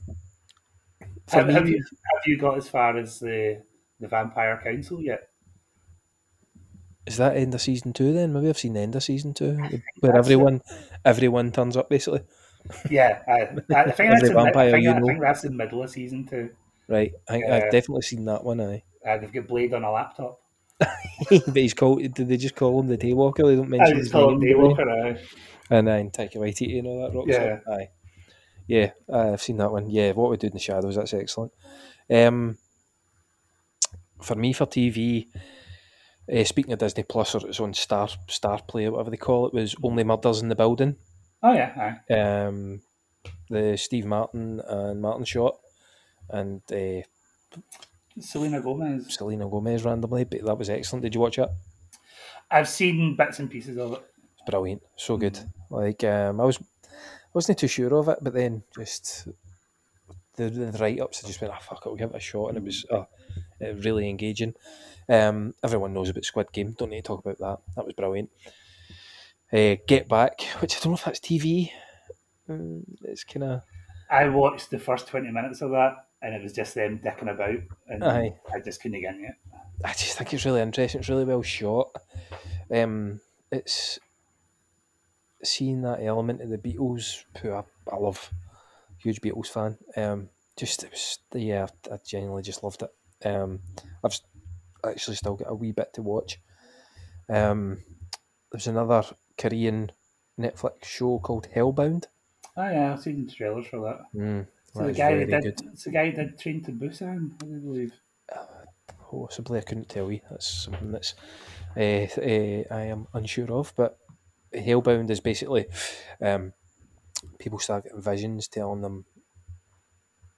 Have, me, have you have you got as far as the the Vampire Council yet? is that end of season two? Then maybe I've seen the end of season two, where everyone, everyone turns up basically. Yeah, I, I [laughs] think that's in, I, think, I think that's the middle of season two. Right, I think Uh, I've definitely seen that one. Aye, Uh, they've got Blade on a laptop. [laughs] but he's called. Did they just call him the Daywalker? They don't mention I just call him? Daywalker. Aye. And then Taika Waititi and all that rock Yeah. stuff. Aye. Yeah, uh, I've seen that one. Yeah, what we do in the shadows, that's excellent. Um, for me, for TV, uh, speaking of Disney Plus, or it's on Star Star Play, or whatever they call it, was Only Murders in the Building. Oh yeah, aye. Um, the Steve Martin and Martin Short, and uh, Selena Gomez. Selena Gomez randomly, but that was excellent. Did you watch it? I've seen bits and pieces of it. It's brilliant, so good. Like um, I was, wasn't too sure of it, but then just the, the write ups, I just went, ah, fuck it, we'll give it a shot, and it was uh, uh, really engaging. Um, everyone knows about Squid Game. Don't need to talk about that. That was brilliant. Uh, Get Back, which I don't know if that's TV. Mm, it's kind of I watched the first twenty minutes of that, and it was just them dicking about, and Aye. I just couldn't get into it. I just think it's really interesting. It's really well shot. Um, it's seeing that element of the Beatles, who I, I love, huge Beatles fan. Um, just it was yeah, I genuinely just loved it. Um, I've actually still got a wee bit to watch. Um, there's another Korean Netflix show called Hellbound. Oh yeah, I've seen the trailers for that. Mm, So that the guy that did, good. it's the guy that trained Train to Busan, I believe. Possibly, I couldn't tell you. That's something that's uh, uh, I am unsure of. But Hellbound is basically um, people start getting visions telling them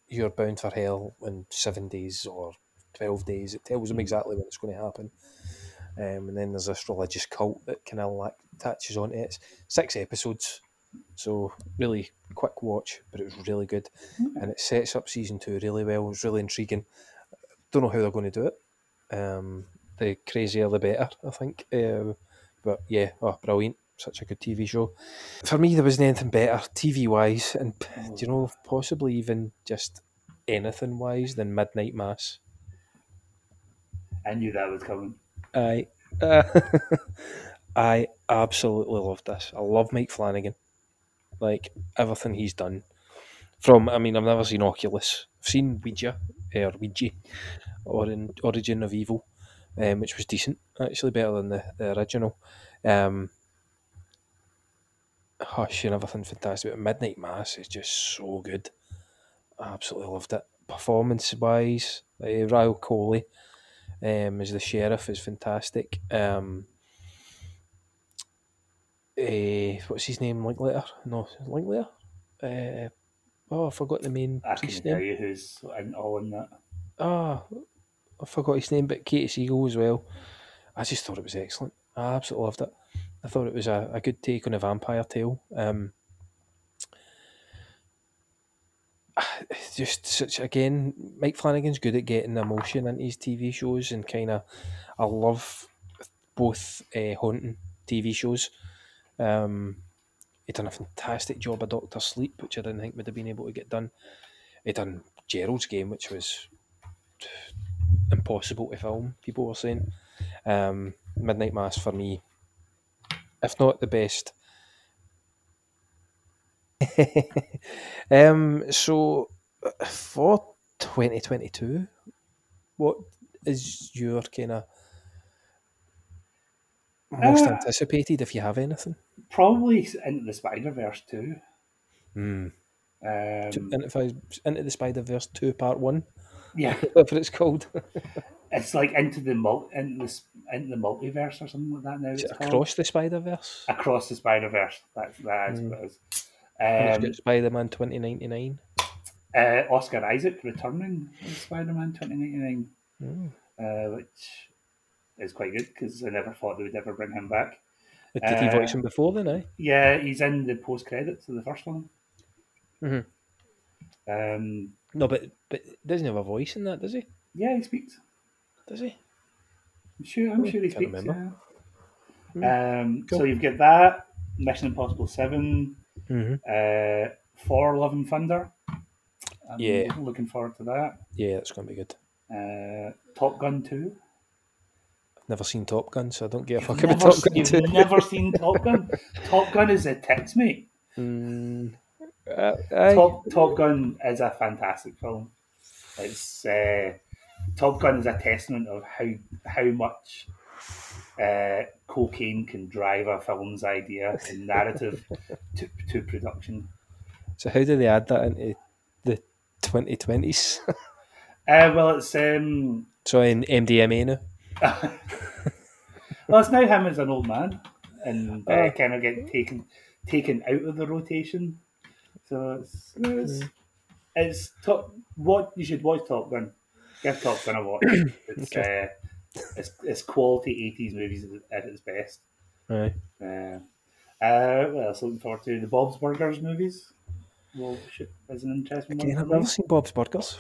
you're bound for hell in seven days or twelve days. It tells them exactly when it's going to happen. Um, and then there's this religious cult that kind of like attaches onto it. It's six episodes, so really quick watch, but it was really good, and it sets up season two really well. It was really intriguing. Don't know how they're going to do it. Um, the crazier the better, I think. Um, but yeah, oh, brilliant! Such a good TV show. For me, there wasn't anything better TV wise, and do you know possibly even just anything wise than Midnight Mass. I knew that was coming. I uh, [laughs] I absolutely love this. I love Mike Flanagan. Like everything he's done. From I mean, I've never seen Oculus. I've seen Ouija or Ouija or in Origin of Evil, um, which was decent. Actually, better than the, the original. Um, Hush and everything fantastic. But Midnight Mass is just so good. I absolutely loved it. Performance wise, uh, Rahul Kohli um, as the sheriff is fantastic. Um, eh, what's his name? Linklater? No, Linklater. Uh, oh, I forgot the main I can tell name. you who's in, all in that. Ah, I forgot his name, but Katie Siegel as well. I just thought it was excellent. I absolutely loved it. I thought it was a, a good take on a vampire tale. Um, [sighs] just such again, Mike Flanagan's good at getting emotion into his TV shows, and kind of, I love both uh, haunting TV shows. Um, he done a fantastic job of Doctor Sleep, which I didn't think would have been able to get done. He done Gerald's Game, which was impossible to film. People were saying, um, Midnight Mass for me, if not the best [laughs] um, so for 2022, what is your kind of most Uh, anticipated if you have anything? Probably into the Spider Verse too. Hmm. Um, into, into the Spider Verse 2 Part 1? Yeah. [laughs] Whatever it's called. [laughs] it's like into the mul- into the, into the multiverse or something like that now. It's it called. across the Spider Verse? Across the Spider Verse. That's that is Mm. what it is. And it's Um, got Spider Man 2099. uh, Oscar Isaac returning as Spider Man twenty ninety nine, Mm. uh, which is quite good because I never thought they would ever bring him back. Did he Uh, voice him before then, eh? Yeah, he's in the post credits of the first one. Mhm. Um, No, but but doesn't he have a voice in that, does he? yeah, he speaks. Does he? I'm sure. I'm Oh, sure he speaks. remember. Yeah. Um, So you've got that Mission Impossible 7 Mhm. uh, Thor: Love and Thunder. I'm Yeah. looking forward to that. Yeah, it's going to be good. Uh, Top Gun 2. Never seen Top Gun, so I don't give a fuck about Top Gun you've 2. never [laughs] seen Top Gun? Top Gun is a tits, mate. Mm, uh, aye. Top, Top Gun is a fantastic film. It's uh, Top Gun is a testament of how how much uh, cocaine can drive a film's idea and narrative [laughs] to, to production. So how do they add that into the 2020s? [laughs] Uh, well, it's um, so in MDMA now? [laughs] well, it's now him as an old man, and uh, kind of get taken taken out of the rotation. So it's it's, it's top. What you should watch Top Gun. Give Top Gun a watch. [coughs] It's uh, it's, it's quality eighties movies at its best. Aye. Uh, uh, what else looking forward to? The Bob's Burgers movies. Well, shit, is an interesting Again, one. I've never seen Bob's Burgers.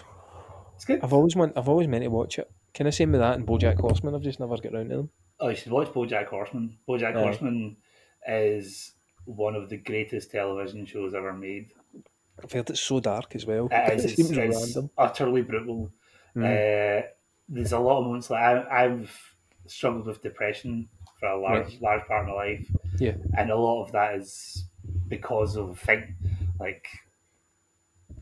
It's good. I've always want, I've always meant to watch it. Can I say with that and BoJack Horseman? I've just never got round to them. Oh, you should watch BoJack Horseman. BoJack Aye. Horseman is one of the greatest television shows ever made. I've heard it's so dark as well. It is. it [laughs] seems it's random. utterly brutal. Mm. Uh, there's a lot of moments like I, I've struggled with depression for a large, Right. large part of my life. Yeah. and a lot of that is because of thing like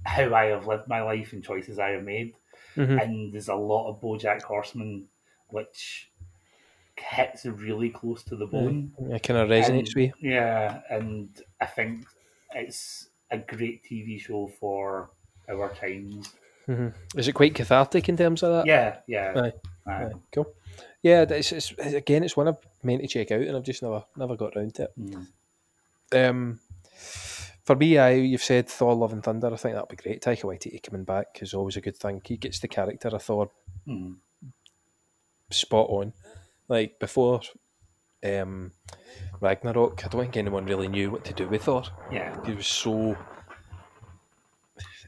how I have lived my life and choices I have made. Mhm. And there's a lot of BoJack Horseman which hits really close to the bone. Yeah, it kinda resonates with Yeah, and I think it's a great TV show for our times. hmm Is it quite cathartic in terms of that? Yeah, yeah. Aye. Aye. Aye, Cool. Yeah, it's, it's again, it's one I've meant to check out, and I've just never never got round to it. Mm. Um, for me, I you've said Thor: Love and Thunder. I think that'd be great. Taika Waititi coming back is always a good thing. He gets the character of Thor Mm. spot on. Like before, um, Ragnarok, I don't think anyone really knew what to do with Thor. Yeah. he was so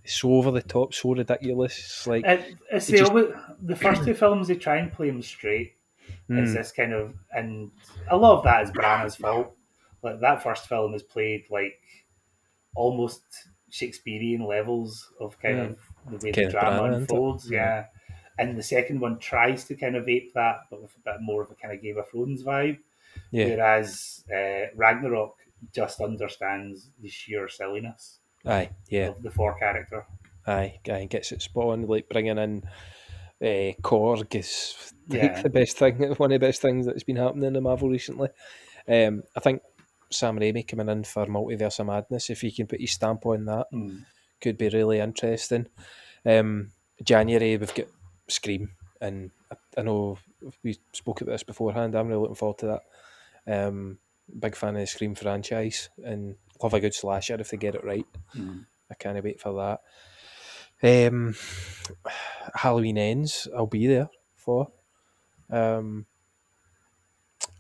so over the top, so ridiculous. It's like It, it's the, just- always- the first two films they try and play him straight. It's Mm. this kind of, and a lot of that is Branagh's fault. Like that first film is played like almost Shakespearean levels of kind Mm. of the way Kenneth the drama Branagh, unfolds. Yeah. Yeah. And the second one tries to kind of ape that, but with a bit more of a kind of Game of Thrones vibe. Yeah. Whereas uh, Ragnarok just understands the sheer silliness aye, yeah, of the Thor character. aye, aye, gets it spot on. Like bringing in uh, Korg is Yeah. [laughs] the best thing, one of the best things that's been happening in the Marvel recently. Um, I think Sam Raimi coming in for Multiverse of Madness, if he can put his stamp on that, Mm. could be really interesting. Um, January we've got Scream, and I, I know we spoke about this beforehand. I'm really looking forward to that. Um, big fan of the Scream franchise, and love a good slasher if they get it right. Mm. I can't wait for that. Um, Halloween ends. I'll be there for. Um,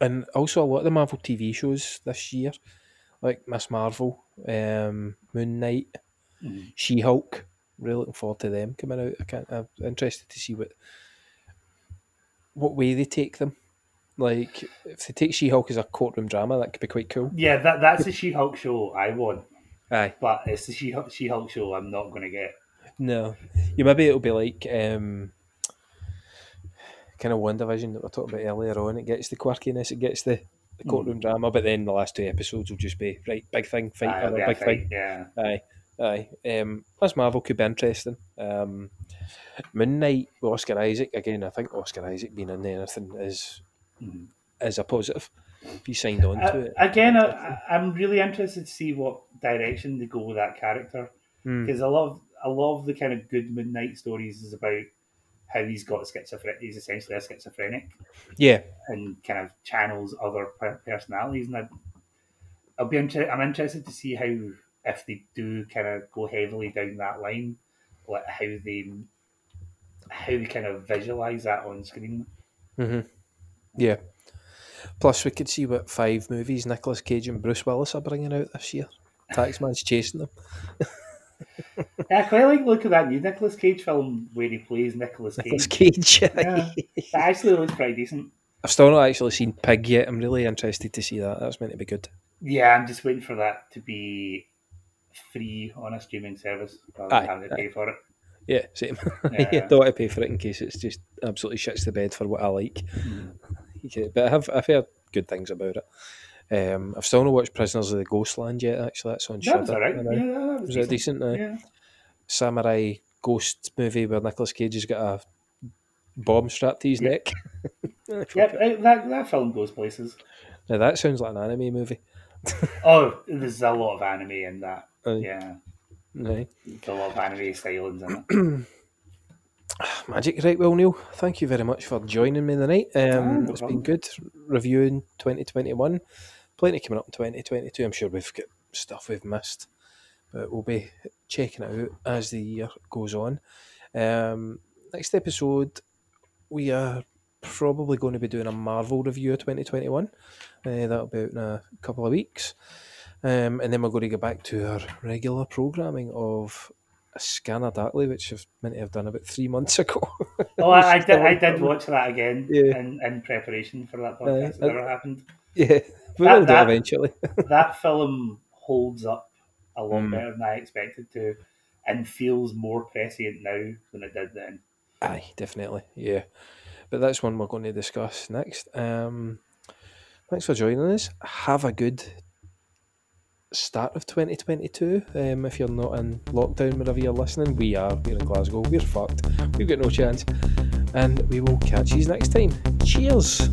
and also a lot of the Marvel TV shows this year, like Ms. Marvel, um, Moon Knight, Mhm. She Hulk. Really looking forward to them coming out. I can't, I'm interested to see what what way they take them. Like if they take She Hulk as a courtroom drama, that could be quite cool. Yeah, that that's the She Hulk show I want. Aye. But it's the She Hulk She Hulk show I'm not going to get. No, you maybe it'll be like um, kind of WandaVision that we talked about earlier on. It gets the quirkiness, it gets the the courtroom drama, but then the last two episodes will just be right big thing fight Aye, other it'll be a big fight, thing. yeah. Aye, aye. Um, plus Marvel could be interesting. Um, Moon Knight with Oscar Isaac again. I think Oscar Isaac being in anything is Mhm. is a positive. If you signed on to Uh, it, again, I, I'm really interested to see what direction they go with that character Hmm. because a lot of a lot of the kind of good Moon Knight stories is about how he's got schizophrenic. He's essentially a schizophrenic yeah, and kind of channels other personalities. And I, I'll be inter- I'm interested to see how if they do kind of go heavily down that line, like how they how they kind of visualize that on screen. Mm-hmm. yeah. Plus, we could see what five movies Nicolas Cage and Bruce Willis are bringing out this year. Taxman's chasing them. [laughs] I quite like look at that new Nicolas Cage film where he plays Nicolas Cage. Nicolas Cage. [laughs] Yeah, that actually looks pretty decent. I've still not actually seen Pig yet. I'm really interested to see that. That's meant to be good. Yeah, I'm just waiting for that to be free on a streaming service rather than having to pay for it. Yeah, same. Yeah. [laughs] yeah, don't want to pay for it in case it's just absolutely shits the bed for what I like. [laughs] Yeah, but I have I've heard good things about it. Um, I've still not watched Prisoners of the Ghostland yet. Actually, that's on That was alright. I. Yeah, that was was decent. decent? Aye. Yeah. Samurai ghost movie where Nicolas Cage has got a bomb strapped to his neck. [laughs] Yeah, uh, that that film goes places. Now that sounds like an anime movie. [laughs] Oh, there's a lot of anime in that. Aye. Yeah, Aye. there's a lot of anime stylings in it. [clears throat] Magic, right? Well, Neil, thank you very much for joining me tonight. Um, no it's problem. been good reviewing 2021. Plenty coming up in 2022. I'm sure we've got stuff we've missed, but we'll be checking it out as the year goes on. Um, next episode, we are probably going to be doing a Marvel review of 2021. Uh, that'll be out in a couple of weeks. Um, and then we're going to go back to our regular programming of Scanner Darkly, which I've meant to have done about three months [laughs] ago. Oh, I, I did. I [laughs] did watch that again Yeah. in, in preparation for that podcast. Aye. it never happened. [laughs] Yeah, we That- do that- eventually. that film holds up a lot Mm. better than I expected to, and feels more prescient now than it did then. Aye, definitely. Yeah. But that's one we're going to discuss next. Um, thanks for joining us. Have a good start of 2022. Um, if you're not in lockdown wherever you're listening, we are. We're in Glasgow. We're fucked. We've got no chance. And we will catch you next time. Cheers.